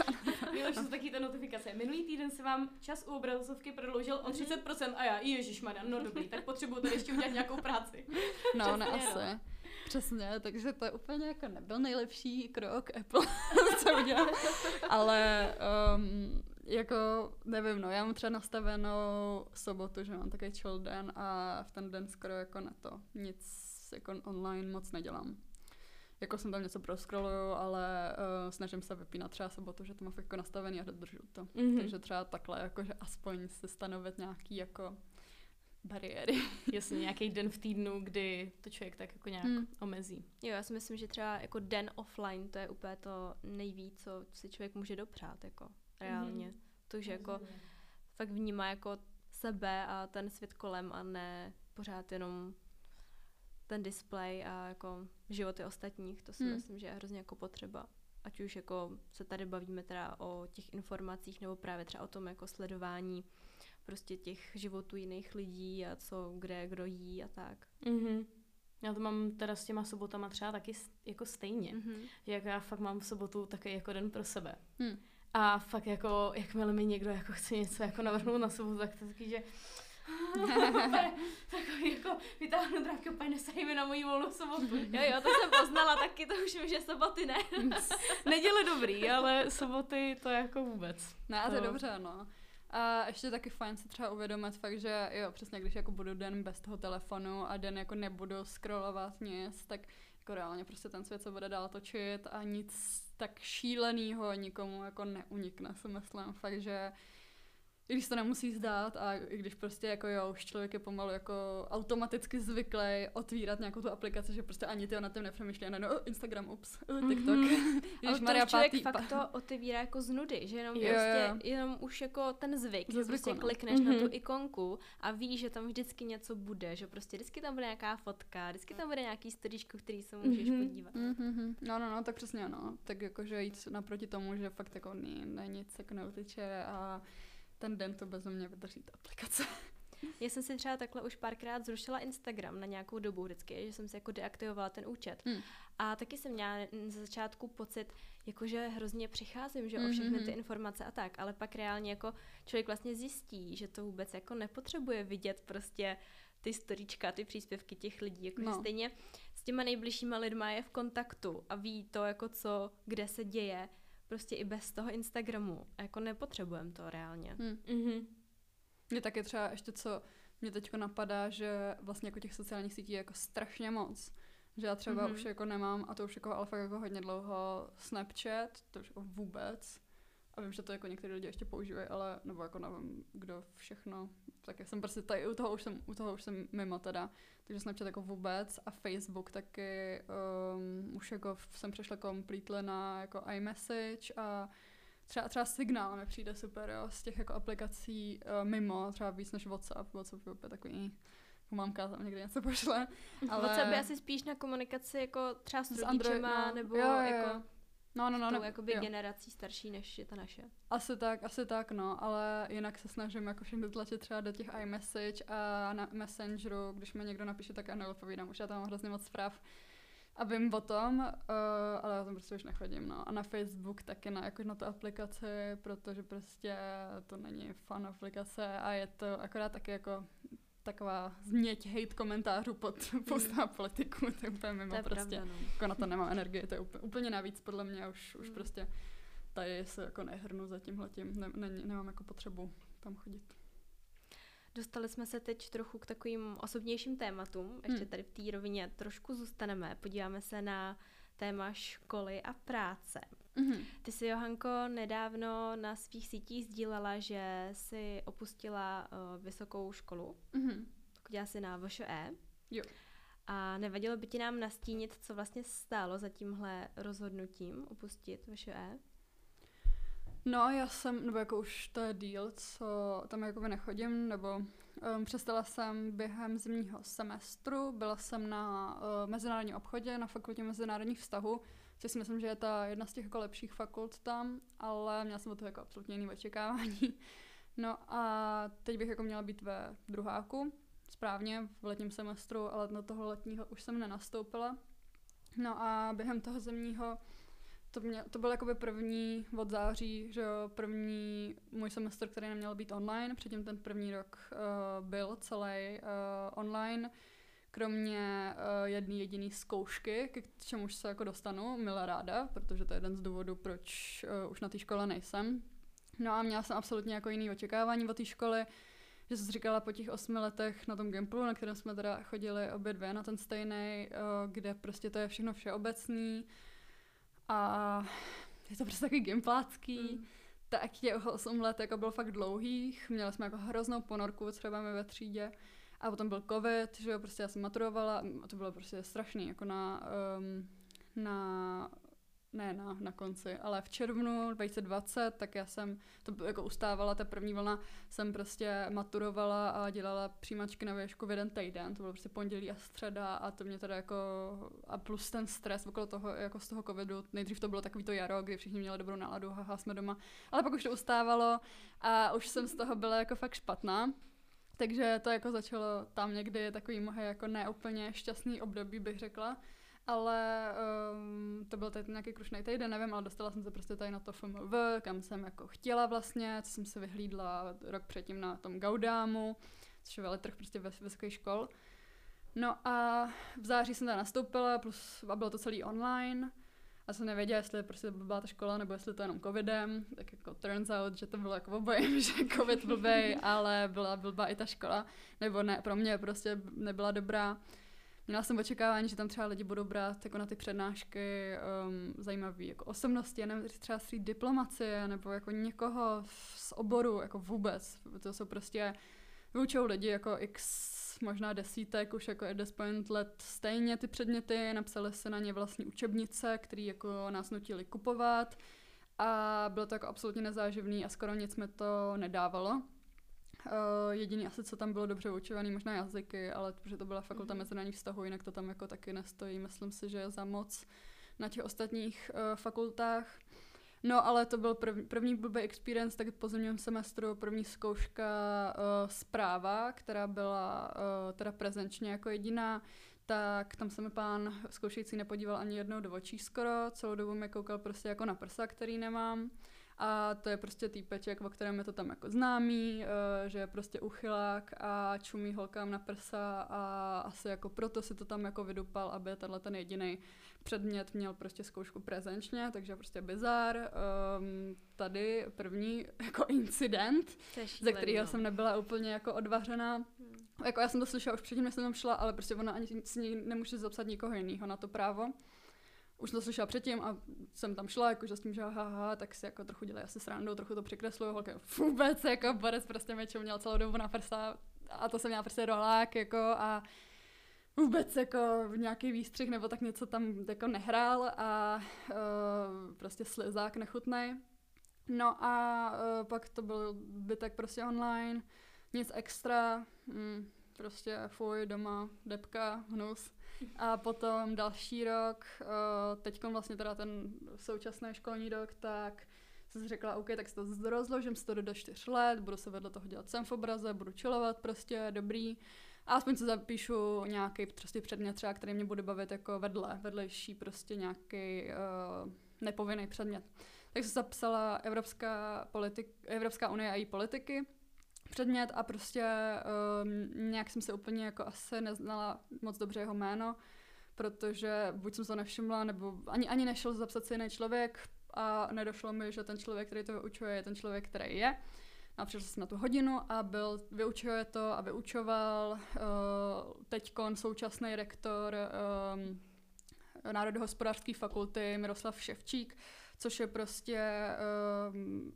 Jo, jsou taky ty notifikace. Minulý týden se vám čas u obrazovky prodloužil o 30% mhm. a já, ježišmar, no dobrý, tak potřebuju tady ještě udělat nějakou práci. No, ne, asi. No. Přesně, takže to je úplně jako nebyl nejlepší krok Apple, co udělal. Ale um, jako nevím, no, já mám třeba nastavenou sobotu, že mám takový chill den a v ten den skoro jako na to nic jako online moc nedělám. Jako jsem tam něco proskroluju, ale uh, snažím se vypínat třeba sobotu, že to mám jako nastavený a dodržu to. Mm-hmm. Takže třeba takhle, jako, že aspoň si stanovit nějaký jako bariéry. Jasně, nějaký den v týdnu, kdy to člověk tak jako nějak hmm. omezí. Jo, já si myslím, že třeba jako den offline, to je úplně to nejvíc, co si člověk může dopřát, jako reálně. Hmm. To, že jako fakt vnímá jako sebe a ten svět kolem a ne pořád jenom ten display a jako životy ostatních, to si hmm. myslím, že je hrozně jako potřeba. Ať už jako se tady bavíme teda o těch informacích nebo právě třeba o tom jako sledování prostě těch životů jiných lidí a co, kde, kdo jí a tak. Mm-hmm. Já to mám teda s těma sobotama třeba taky jako stejně. Mm-hmm. Jak já fakt mám v sobotu taky jako den pro sebe. Mm. A fakt jako, jakmile mi někdo jako chce něco jako navrhnout na sobotu, tak to taky, že takový jako vytáhnu drávky, úplně nesají mi na moji volnou sobotu. jo, jo, to jsem poznala taky, to už vím, že soboty ne. Neděle dobrý, ale soboty to jako vůbec. Ne, to je dobře, no. A ještě taky fajn si třeba uvědomit fakt, že jo, přesně když jako budu den bez toho telefonu a den jako nebudu scrollovat nic, tak jako reálně prostě ten svět se bude dál točit a nic tak šíleného nikomu jako neunikne, si myslím. Fakt, že i když to nemusí zdát a i když prostě jako jo, už člověk je pomalu jako automaticky zvyklý otvírat nějakou tu aplikaci, že prostě ani ty na tím nepřemýšlí, ne, no, Instagram, ups, mm-hmm. TikTok. Ale to Maria člověk pátý, fakt to otevírá jako z nudy, že jenom jo, prostě, jo. jenom už jako ten zvyk, že prostě klikneš mm-hmm. na tu mhm. ikonku a víš, že tam vždycky něco bude, že prostě vždycky tam bude nějaká fotka, vždycky tam bude nějaký storíčko, který se můžeš mm-hmm. podívat. Mm-hmm. No, no, no, tak přesně, no. Tak jakože jít naproti tomu, že fakt jako ní, ne, nic jako neuteče a ten den to bez mě vydrží ta aplikace. Já jsem si třeba takhle už párkrát zrušila Instagram na nějakou dobu vždycky, že jsem si jako deaktivovala ten účet. Hmm. A taky jsem měla za začátku pocit, jakože hrozně přicházím, že o všechny ty mhm. informace a tak, ale pak reálně jako člověk vlastně zjistí, že to vůbec jako nepotřebuje vidět prostě ty storíčka, ty příspěvky těch lidí, jakože no. stejně s těma nejbližšíma lidma je v kontaktu a ví to, jako co, kde se děje, prostě i bez toho Instagramu. A jako nepotřebujeme to reálně. Hmm. Mm-hmm. Mě taky třeba ještě co mě teď napadá, že vlastně jako těch sociálních sítí je jako strašně moc. Že já třeba mm-hmm. už jako nemám, a to už jako ale fakt jako hodně dlouho, Snapchat, to už jako vůbec. A vím, že to jako některé lidi ještě používají, ale nebo jako nevím, kdo všechno. Tak já jsem prostě tady, u toho už jsem, u toho už jsem mimo teda. Takže Snapchat jako vůbec a Facebook taky um, už jako jsem přešla completely na jako iMessage a třeba, třeba Signál mi přijde super, jo, z těch jako aplikací uh, mimo, třeba víc než WhatsApp, WhatsApp je úplně takový mamka tam někdy něco pošle. Ale... WhatsApp je asi spíš na komunikaci jako třeba s, s rodičema, no. nebo jo, jo, jo. jako No, no, no. Tou, jakoby jo. generací starší, než je ta naše. Asi tak, asi tak, no, ale jinak se snažím jako všechny tlačit třeba do těch iMessage a na Messengeru, když mi někdo napíše, tak já neodpovídám, už já tam mám hrozně moc zpráv. A vím o tom, uh, ale já tam prostě už nechodím, no. A na Facebook taky na, jako na tu aplikaci, protože prostě to není fan aplikace a je to akorát taky jako taková změť hate komentářů pod post na politiku, to je úplně mimo To je prostě. pravda, no. Jako na to nemám energii, to je úplně, úplně navíc podle mě už, už Mm. prostě tady se jako nehrnu za tímhletím, ne, ne, nemám jako potřebu tam chodit. Dostali jsme se teď trochu k takovým osobnějším tématům. Ještě Hmm. tady v té rovině trošku zůstaneme. Podíváme se na téma školy a práce. Mhm. Ty si, Johanko, nedávno na svých sítích sdílela, že si opustila uh, vysokou školu. Mhm. Chodila si na VŠE. Jo. A nevadilo by ti nám nastínit, co vlastně stálo za tímhle rozhodnutím opustit VŠE? No, já jsem, nebo jako už to je díl, co tam jakoby nechodím, nebo um, přestala jsem během zimního semestru, byla jsem na uh, mezinárodním obchodě, na fakultě mezinárodních vztahů, což si myslím, že je ta jedna z těch jako lepších fakult tam, ale měla jsem od toho jako absolutně jiný očekávání. No a teď bych jako měla být ve druháku, správně v letním semestru, ale na toho letního už jsem nenastoupila. No a během toho zimního to, mě, to byl jakoby první od září, že jo, první můj semestr, který neměl být online, předtím ten první rok uh, byl celý uh, online, kromě uh, jedné jediné zkoušky, k čemuž se jako dostanu, milá ráda, protože to je jeden z důvodů, proč uh, už na té škole nejsem. No a měla jsem absolutně jako jiný očekávání od té školy, že jsem říkala po těch osmi letech na tom Gimplu, na kterém jsme teda chodili obě dvě na ten stejný, uh, kde prostě to je všechno všeobecný, a je to prostě taky gimplácký, mm. tak těch 8 let jako bylo fakt dlouhých, měli jsme jako hroznou ponorku třeba my ve třídě a potom byl covid, že jo, prostě já jsem maturovala a to bylo prostě strašný, jako na, um, na ne na, na konci, ale v červnu 2020, tak já jsem to jako ustávala, ta první vlna, jsem prostě maturovala a dělala přijímačky na věšku v jeden týden, to bylo prostě pondělí a středa a to mě teda jako, a plus ten stres okolo toho, jako z toho covidu, nejdřív to bylo takový to jaro, kdy všichni měli dobrou náladu, haha, jsme doma, ale pak už to ustávalo a už jsem z toho byla jako fakt špatná. Takže to jako začalo tam někdy takový moje jako neúplně šťastný období, bych řekla ale um, to byl tady nějaký krušný týden, nevím, ale dostala jsem se prostě tady na to FMV, kam jsem jako chtěla vlastně, co jsem se vyhlídla rok předtím na tom Gaudámu, což je veletrh prostě vysoké škol. No a v září jsem tam nastoupila, plus a bylo to celý online. A jsem nevěděla, jestli prostě byla ta škola, nebo jestli to jenom covidem. Tak jako turns out, že to bylo jako obojem, že covid blbej, ale byla blbá i ta škola. Nebo ne, pro mě prostě nebyla dobrá. Měla jsem očekávání, že tam třeba lidi budou brát jako na ty přednášky um, zajímavé jako osobnosti, nevím, třeba z diplomacie nebo jako někoho z oboru, jako vůbec. To jsou prostě, vyučou lidi jako x možná desítek, už jako at this point let stejně ty předměty, napsali se na ně vlastní učebnice, které jako nás nutili kupovat a bylo to jako absolutně nezáživný a skoro nic mi to nedávalo. Uh, jediný asi, co tam bylo dobře vyučovaný, možná jazyky, ale protože to byla fakulta mm-hmm. mezinárodních vztahů, jinak to tam jako taky nestojí. Myslím si, že je za moc na těch ostatních uh, fakultách. No, ale to byl prv, první blbý experience, tak po zimním semestru první zkouška uh, zpráva, která byla uh, teda prezenčně jako jediná, tak tam se mi pán zkoušející nepodíval ani jednou do očí skoro, celou dobu mi koukal prostě jako na prsa, který nemám. A to je prostě týpeček, o kterém je to tam jako známý, uh, že je prostě uchylák a čumí holkám na prsa a asi jako proto si to tam jako vydupal, aby tenhle ten jediný předmět měl prostě zkoušku prezenčně, takže prostě bizar. Um, tady první jako incident, ze kterého jsem nebyla úplně jako odvařená. Hmm. Jako já jsem to slyšela už předtím, než jsem tam šla, ale prostě ona ani si nemůže zapsat nikoho jiného na to právo už to slyšela předtím a jsem tam šla, jakože s tím, že haha, tak si jako trochu dělají asi srandu, trochu to překresluju, holky vůbec, jako Boris prostě mě měl celou dobu na prsa a to jsem měla prostě rolák, jako a vůbec jako nějaký výstřih nebo tak něco tam jako nehrál a uh, prostě slizák nechutnej. No a uh, pak to byl bytek prostě online, nic extra, mm, prostě fuj, doma, depka, hnus. A potom další rok, uh, teď vlastně teda ten současný školní rok, tak jsem si řekla, OK, tak si to rozložím si to do čtyř let, budu se vedle toho dělat sem v obraze, budu čilovat prostě, dobrý. A aspoň se zapíšu nějaký prostě předmět třeba, který mě bude bavit jako vedle, vedlejší prostě nějaký uh, nepovinný předmět. Tak jsem zapsala Evropská, politik, Evropská unie a její politiky předmět a prostě um, nějak jsem se úplně jako asi neznala moc dobře jeho jméno, protože buď jsem to nevšimla, nebo ani, ani nešel zapsat si jiný člověk a nedošlo mi, že ten člověk, který to vyučuje, je ten člověk, který je. A přišel jsem na tu hodinu a byl, vyučuje to a vyučoval uh, teď současný rektor um, Národohospodářské fakulty Miroslav Ševčík, což je prostě um,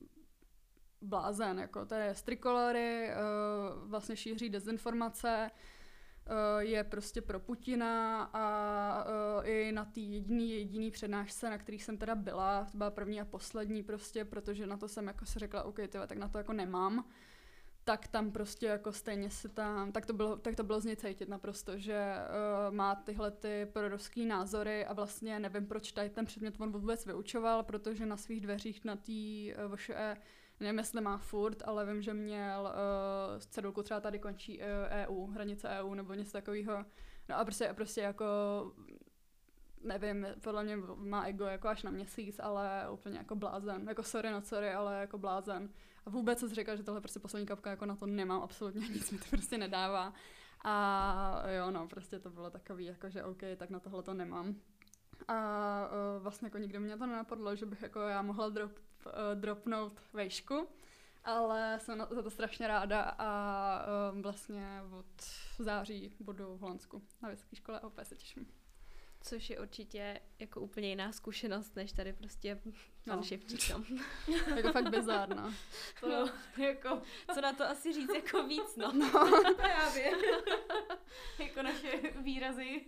blázen, jako to je z trikolory, uh, vlastně šíří dezinformace, uh, je prostě pro Putina a uh, i na té jediný, jediný přednášce, na kterých jsem teda byla, to byla první a poslední prostě, protože na to jsem jako si řekla, OK, tyhle, tak na to jako nemám, tak tam prostě jako stejně si tam, tak to bylo, tak to bylo z něj cítit naprosto, že uh, má tyhle ty proruský názory a vlastně nevím, proč tady ten předmět on vůbec vyučoval, protože na svých dveřích na té uh, VŠE nevím, jestli má furt, ale vím, že měl uh, cedulku třeba tady končí uh, EU, hranice EU nebo něco takového. No a prostě, prostě jako nevím, podle mě má ego jako až na měsíc, ale úplně jako blázen. Jako sorry, no sorry, ale jako blázen. A vůbec jsem si že tohle prostě poslední kapka jako na to nemám absolutně nic, mi to prostě nedává. A jo, no, prostě to bylo takový, jako že OK, tak na tohle to nemám. A uh, vlastně jako nikdy mě to nenapadlo, že bych jako já mohla drop, dropnout vejšku, ale jsem za to strašně ráda a uh, vlastně od září budu v Holandsku na vysoké škole a opět se těším. Což je určitě jako úplně jiná zkušenost, než tady prostě pan no. Ševčík jako fakt bizárno. To, no, jako, co na to asi říct jako víc, no. no. Právě. jako naše výrazy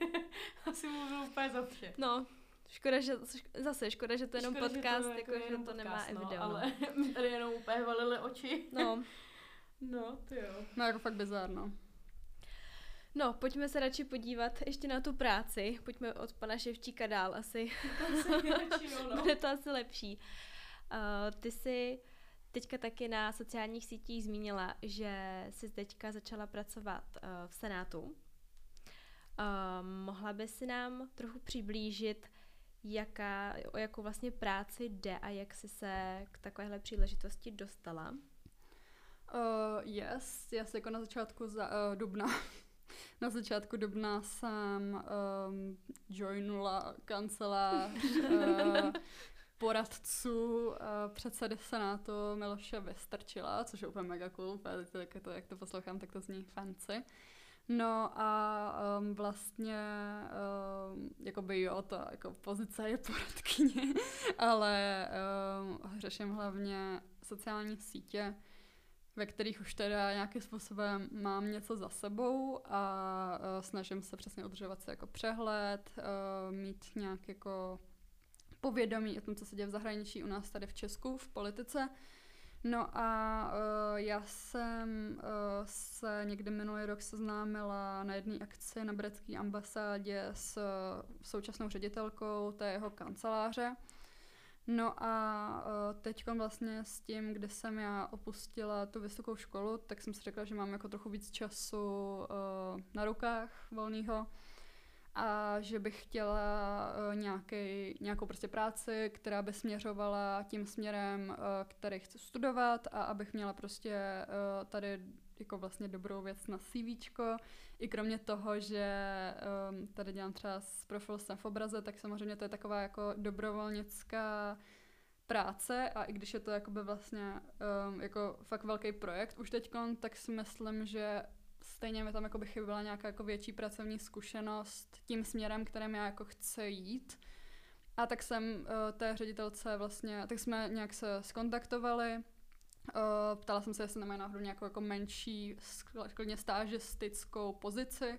asi mluvil úplně za vše. No, Škoda, že, zase škoda, že to je jenom škoda, podcast, že to, jako, jako že to podcast, nemá no, video. Ale my tady jenom úplně valili oči. No. no, to jo. No, jako fakt bizárno. No, pojďme se radši podívat ještě na tu práci. Pojďme od pana Ševčíka dál asi. no. Bude to asi lepší. Uh, ty jsi teďka taky na sociálních sítích zmínila, že jsi teďka začala pracovat uh, v Senátu. Uh, mohla by si nám trochu přiblížit, jaká, o jakou vlastně práci jde a jak jsi se k takovéhle příležitosti dostala? Uh, yes, já se jako na začátku za, uh, dubna na začátku dubna jsem um, joinula kancelář uh, poradců uh, předsedy Senátu Miloše Vystrčila, což je úplně mega cool, jak to, jak to poslouchám, tak to zní fancy. No a um, vlastně, um, jakoby jo, ta jako pozice je poradkyně, ale um, řeším hlavně sociální sítě, ve kterých už teda nějakým způsobem mám něco za sebou a uh, snažím se přesně udržovat se jako přehled, uh, mít nějak jako povědomí o tom, co se děje v zahraničí u nás tady v Česku, v politice. No a uh, já jsem uh, se někdy minulý rok seznámila na jedné akci na britské ambasádě s uh, současnou ředitelkou té jeho kanceláře. No a uh, teď vlastně s tím, kdy jsem já opustila tu vysokou školu, tak jsem si řekla, že mám jako trochu víc času uh, na rukách volného a že bych chtěla uh, nějaký, nějakou prostě práci, která by směřovala tím směrem, uh, který chci studovat a abych měla prostě uh, tady jako vlastně dobrou věc na CVčko. I kromě toho, že um, tady dělám třeba s profil jsem v obraze, tak samozřejmě to je taková jako dobrovolnická práce a i když je to jakoby vlastně um, jako fakt velký projekt už teď, tak si myslím, že stejně mi tam jako by chyběla nějaká jako větší pracovní zkušenost tím směrem, kterým já jako chci jít. A tak jsem uh, té ředitelce vlastně, tak jsme nějak se skontaktovali, Uh, ptala jsem se, jestli nemají náhodou nějakou jako menší, klidně stážistickou pozici, uh,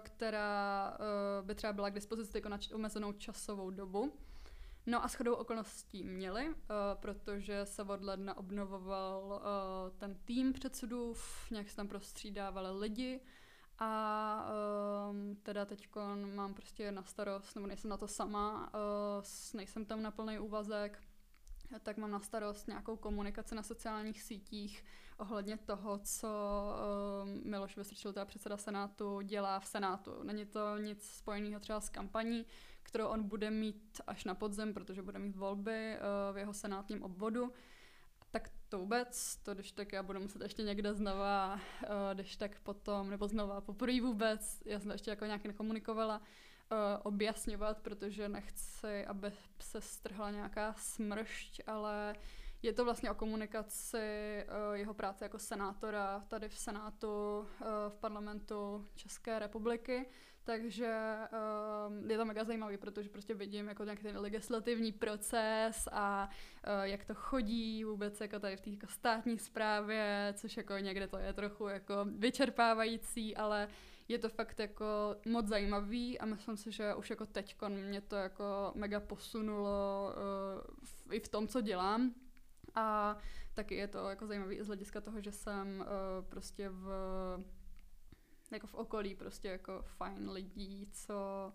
která uh, by třeba byla k dispozici jako na omezenou časovou dobu. No a shodou okolností měli, uh, protože se od ledna obnovoval uh, ten tým předsedů, nějak se tam prostřídávali lidi a uh, teda teď mám prostě na starost, nebo nejsem na to sama, uh, nejsem tam na plný úvazek, tak mám na starost nějakou komunikaci na sociálních sítích ohledně toho, co uh, Miloš Vystrčil, teda předseda Senátu, dělá v Senátu. Není to nic spojeného třeba s kampaní, kterou on bude mít až na podzem, protože bude mít volby uh, v jeho senátním obvodu. Tak to vůbec, to když tak já budu muset ještě někde znova, uh, když tak potom, nebo znova poprvé vůbec, já jsem to ještě jako nějak nekomunikovala, uh, objasňovat, protože nechci, aby se strhla nějaká smršť, ale je to vlastně o komunikaci jeho práce jako senátora tady v Senátu, v parlamentu České republiky, takže um, je to mega zajímavý, protože prostě vidím jako nějaký ten legislativní proces a uh, jak to chodí vůbec jako tady v té jako státní správě, což jako někde to je trochu jako vyčerpávající, ale je to fakt jako moc zajímavý a myslím si, že už jako teď mě to jako mega posunulo uh, v, i v tom, co dělám. A taky je to jako zajímavý z hlediska toho, že jsem uh, prostě v jako v okolí prostě jako fajn lidí, co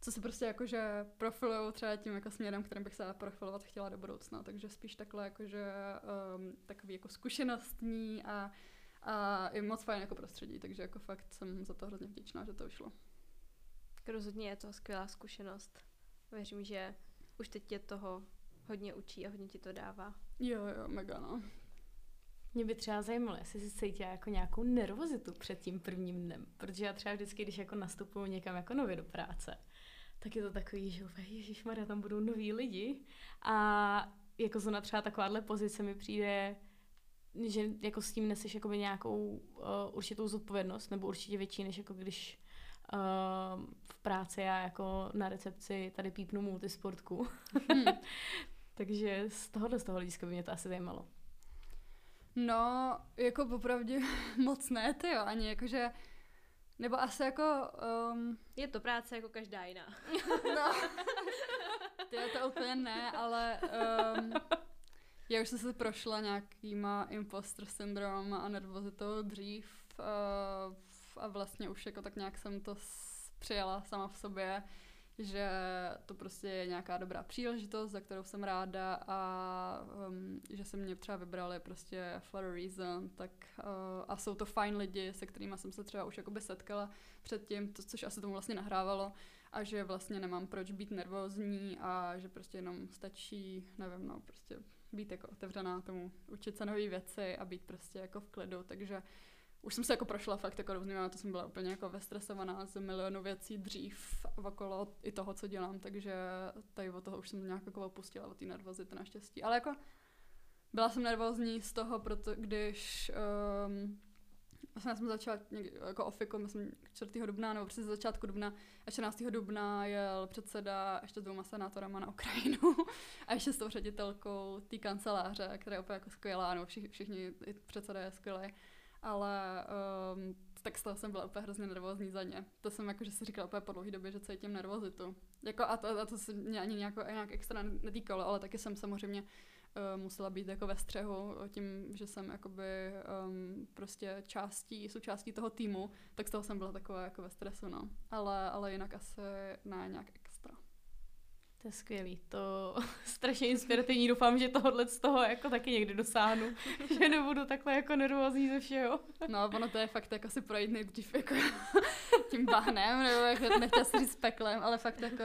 co se prostě jakože profilují třeba tím jako směrem, kterým bych se profilovat chtěla do budoucna, takže spíš takhle jakože um, takový jako zkušenostní a, a i moc fajn jako prostředí, takže jako fakt jsem za to hrozně vděčná, že to vyšlo. Rozhodně je to skvělá zkušenost. Věřím, že už teď tě toho hodně učí a hodně ti to dává. Jo, jo, mega no. Mě by třeba zajímalo, jestli si cítila jako nějakou nervozitu před tím prvním dnem, protože já třeba vždycky, když jako nastupuju někam jako nově do práce, tak je to takový, že Ježíš Maria, tam budou noví lidi a jako zrovna třeba takováhle pozice mi přijde, že jako s tím neseš jakoby nějakou uh, určitou zodpovědnost, nebo určitě větší, než jako když uh, v práci já jako na recepci tady pípnu multisportku. Hmm. Takže z tohohle z toho hlediska by mě to asi zajímalo. No, jako popravdě moc ne, ty jo, ani jakože, nebo asi jako... Um, je to práce jako každá jiná. no, ty to úplně ne, ale um, já už jsem se prošla nějakýma imposter syndrom a nervozitou dřív uh, a vlastně už jako tak nějak jsem to přijala sama v sobě že to prostě je nějaká dobrá příležitost, za kterou jsem ráda a um, že se mě třeba vybrali prostě for a reason, tak uh, a jsou to fajn lidi, se kterými jsem se třeba už jakoby setkala předtím, to, což asi tomu vlastně nahrávalo a že vlastně nemám proč být nervózní a že prostě jenom stačí, nevím, no prostě být jako otevřená tomu, učit se nové věci a být prostě jako v klidu, takže už jsem se jako prošla fakt jako různýma, to jsem byla úplně jako vestresovaná z milionu věcí dřív okolo i toho, co dělám, takže tady od toho už jsem nějak jako opustila, od té nervozity naštěstí. Ale jako byla jsem nervózní z toho, proto když um, vlastně jsem začala někdy, jako ofiku, myslím 4. dubna, nebo přes začátku dubna, a 14. dubna jel předseda ještě s dvouma senátorama na Ukrajinu a ještě s tou ředitelkou té kanceláře, která je úplně jako skvělá, no všichni, všichni předseda je skvělý ale um, tak z toho jsem byla úplně hrozně nervózní za ně. To jsem jako, že si říkala úplně po dlouhé době, že cítím nervozitu. Jako a to, a to se mě ani nějak, nějak extra netýkalo, ale taky jsem samozřejmě uh, musela být jako ve střehu tím, že jsem jakoby um, prostě částí, součástí toho týmu, tak z toho jsem byla taková jako ve stresu, no. Ale, ale jinak asi ne nějak. To je skvělý, to strašně inspirativní, doufám, že tohle z toho jako taky někdy dosáhnu, že nebudu takhle jako nervózní ze všeho. No, ono to je fakt jako si projít nejdřív jako tím bahnem, nebo jako nechtěla si říct peklem, ale fakt jako,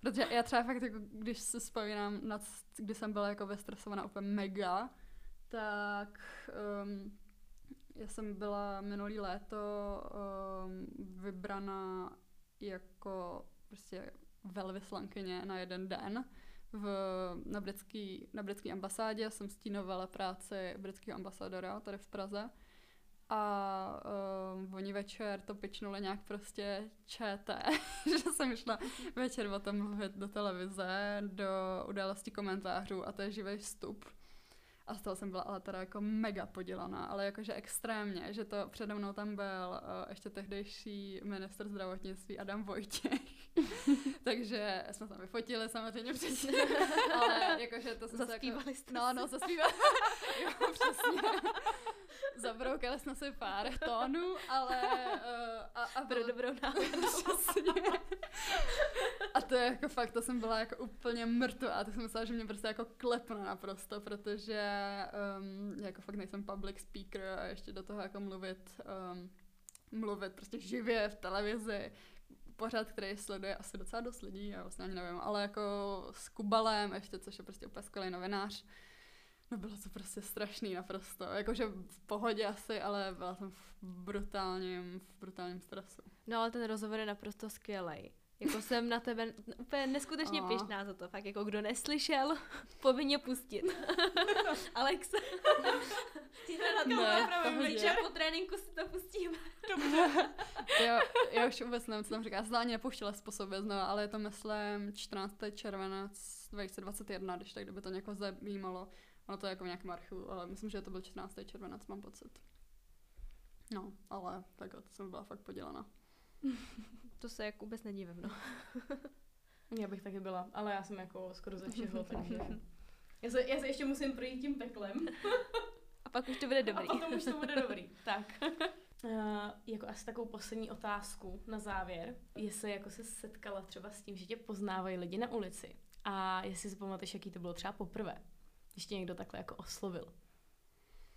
protože já třeba fakt jako, když se vzpomínám na, kdy jsem byla jako vystresovaná úplně mega, tak um, já jsem byla minulý léto um, vybraná jako prostě velvyslankyně na jeden den v, na, britský, na britské ambasádě. Jsem stínovala práci britského ambasadora tady v Praze. A um, oni večer to pičnuli nějak prostě čete, že jsem šla večer o tom mluvit do televize, do události komentářů a to je živý vstup. A z toho jsem byla ale teda jako mega podělaná, ale jakože extrémně, že to přede mnou tam byl uh, ještě tehdejší minister zdravotnictví Adam Vojtěch. Takže jsme tam vyfotili samozřejmě předtím, ale jakože to jsme se jako... Jste no, no, zaspívali. jo, přesně. Zabroukali jsme si pár tónů, ale... Uh, a, a pro dobrou náladu. a to to je jako fakt, to jsem byla jako úplně mrtvá, to jsem myslela, že mě prostě jako klepne naprosto, protože um, jako fakt nejsem public speaker a ještě do toho jako mluvit, um, mluvit prostě živě v televizi, pořád, který sleduje asi docela dost lidí, já vlastně ani nevím, ale jako s Kubalem ještě, což je prostě úplně skvělý novinář, No bylo to prostě strašný naprosto. Jakože v pohodě asi, ale byla jsem v brutálním, v brutálním stresu. No ale ten rozhovor je naprosto skvělý. Jako jsem na tebe úplně neskutečně oh. pišná za to. Fakt jako kdo neslyšel, povinně pustit. Alex. na to ne, po tréninku si to pustíme. jo, já už vůbec nevím, co tam říká. Já jsem ani nepouštěla způsobě znovu, ale je to myslím 14. červenec 2021, když tak, kdyby to někoho zajímalo. Ono to je jako v nějakém archivu, ale myslím, že to byl 14. červenec, mám pocit. No, ale tak to jsem byla fakt podělaná. To se jako vůbec nedívím, no. já bych taky byla, ale já jsem jako skoro ze všeho, takže... Já se, já se ještě musím projít tím peklem. A pak už to bude dobrý. A potom už to bude dobrý. tak. Uh, jako asi takovou poslední otázku na závěr. Jestli jako se setkala třeba s tím, že tě poznávají lidi na ulici a jestli si pamatuješ, jaký to bylo třeba poprvé když tě někdo takhle jako oslovil.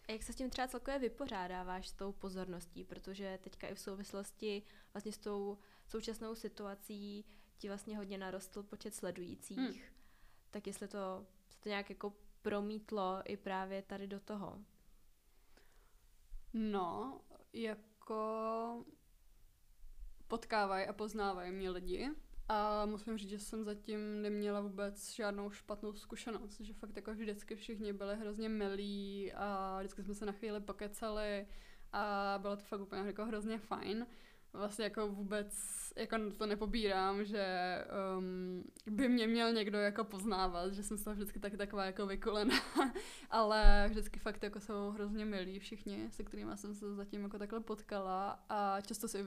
A jak se s tím třeba celkově vypořádáváš s tou pozorností, protože teďka i v souvislosti vlastně s tou současnou situací ti vlastně hodně narostl počet sledujících, hmm. tak jestli to se to nějak jako promítlo i právě tady do toho? No, jako potkávají a poznávají mě lidi, a musím říct, že jsem zatím neměla vůbec žádnou špatnou zkušenost, že fakt jako vždycky všichni byli hrozně milí a vždycky jsme se na chvíli pokecali a bylo to fakt úplně jako hrozně fajn vlastně jako vůbec jako to nepobírám, že um, by mě měl někdo jako poznávat, že jsem toho vždycky tak taková jako vykolená, ale vždycky fakt jako jsou hrozně milí všichni, se kterými jsem se zatím jako takhle potkala a často si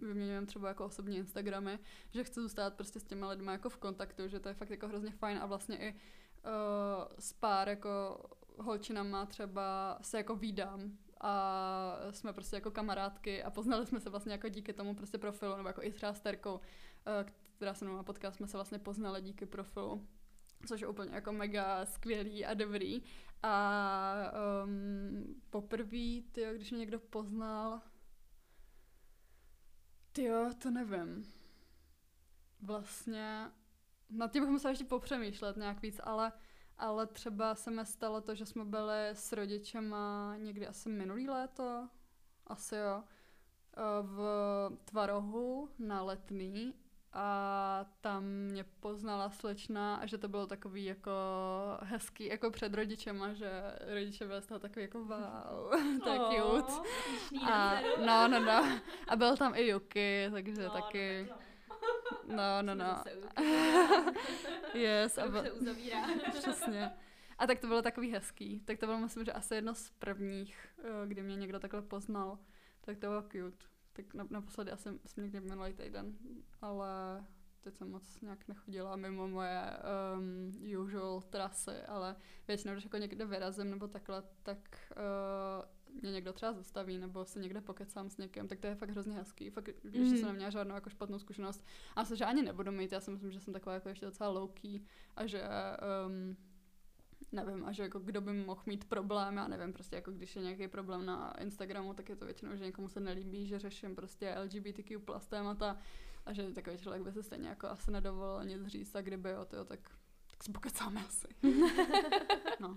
vyměňujeme třeba jako osobní Instagramy, že chci zůstat prostě s těma lidmi jako v kontaktu, že to je fakt jako hrozně fajn a vlastně i uh, s pár jako holčinama třeba se jako výdám a jsme prostě jako kamarádky a poznali jsme se vlastně jako díky tomu prostě profilu, nebo jako i třeba s Terkou, eh, která se mnou podcast, jsme se vlastně poznali díky profilu, což je úplně jako mega skvělý a dobrý. A um, poprvé, tyjo, když mě někdo poznal, tyjo, to nevím. Vlastně, nad tím bych musela ještě popřemýšlet nějak víc, ale ale třeba se mi stalo to, že jsme byli s rodičema někdy asi minulý léto, asi jo, eh, v Tvarohu na letný a tam mě poznala slečna a že to bylo takový jako hezký, jako před rodičema, že rodiče byli z toho takový jako wow, to je cute. A, no, no, no. A byl tam i Yuki, takže no, taky... No, No, no, no. yes. A se uzavírá. Přesně. A tak to bylo takový hezký. Tak to bylo, myslím, že asi jedno z prvních, eh, kdy mě někdo takhle poznal. Tak to bylo cute. Tak naposledy asi jsem někdy minulý týden, ale teď jsem moc nějak nechodila mimo moje um, usual trasy, ale většinou, když jako někde vyrazím nebo takhle, tak uh, mě někdo třeba zastaví nebo se někde pokecám s někým, tak to je fakt hrozně hezký. Fakt, když mm. jsem neměla žádnou jako špatnou zkušenost. A myslím, že ani nebudu mít, já si myslím, že jsem taková jako ještě docela low key a že um, nevím, a že jako kdo by mohl mít problém, já nevím, prostě jako když je nějaký problém na Instagramu, tak je to většinou, že někomu se nelíbí, že řeším prostě LGBTQ plus témata a že takový člověk by se stejně jako asi nedovolil nic říct a kdyby jo, tyjo, tak, tak se pokecáme asi. no.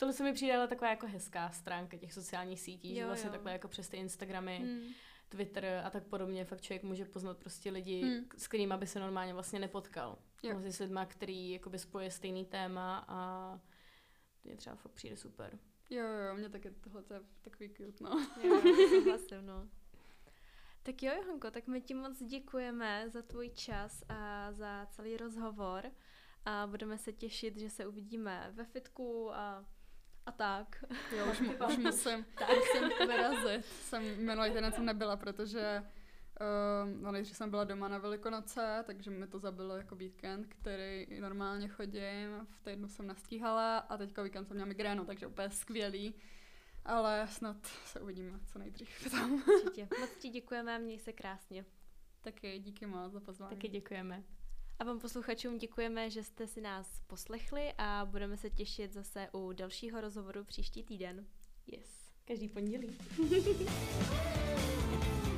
Tohle se mi přijde ale taková jako hezká stránka těch sociálních sítí, jo, že vlastně jo. takhle jako přes ty Instagramy, hmm. Twitter a tak podobně fakt člověk může poznat prostě lidi, hmm. s kterými by se normálně vlastně nepotkal. Jo. Vlastně s lidma, který jakoby spoje stejný téma a to je třeba fakt přijde super. Jo, jo, mě taky tohle je takový cute, no. Jo, souhlasím, no. Tak jo, Johanko, tak my ti moc děkujeme za tvůj čas a za celý rozhovor a budeme se těšit, že se uvidíme ve fitku a a tak. Jo, už, už musím, tak. musím vyrazit. Jsem minulý týden jsem nebyla, protože uh, no nejdřív jsem byla doma na Velikonoce, takže mi to zabilo jako víkend, který normálně chodím. V týdnu jsem nastíhala a teďka víkend jsem měla migrénu, takže úplně skvělý. Ale snad se uvidíme co nejdřív tam. Určitě. Moc ti děkujeme, měj se krásně. Taky díky moc za pozvání. Taky děkujeme. A vám posluchačům děkujeme, že jste si nás poslechli a budeme se těšit zase u dalšího rozhovoru příští týden. Yes, každý pondělí.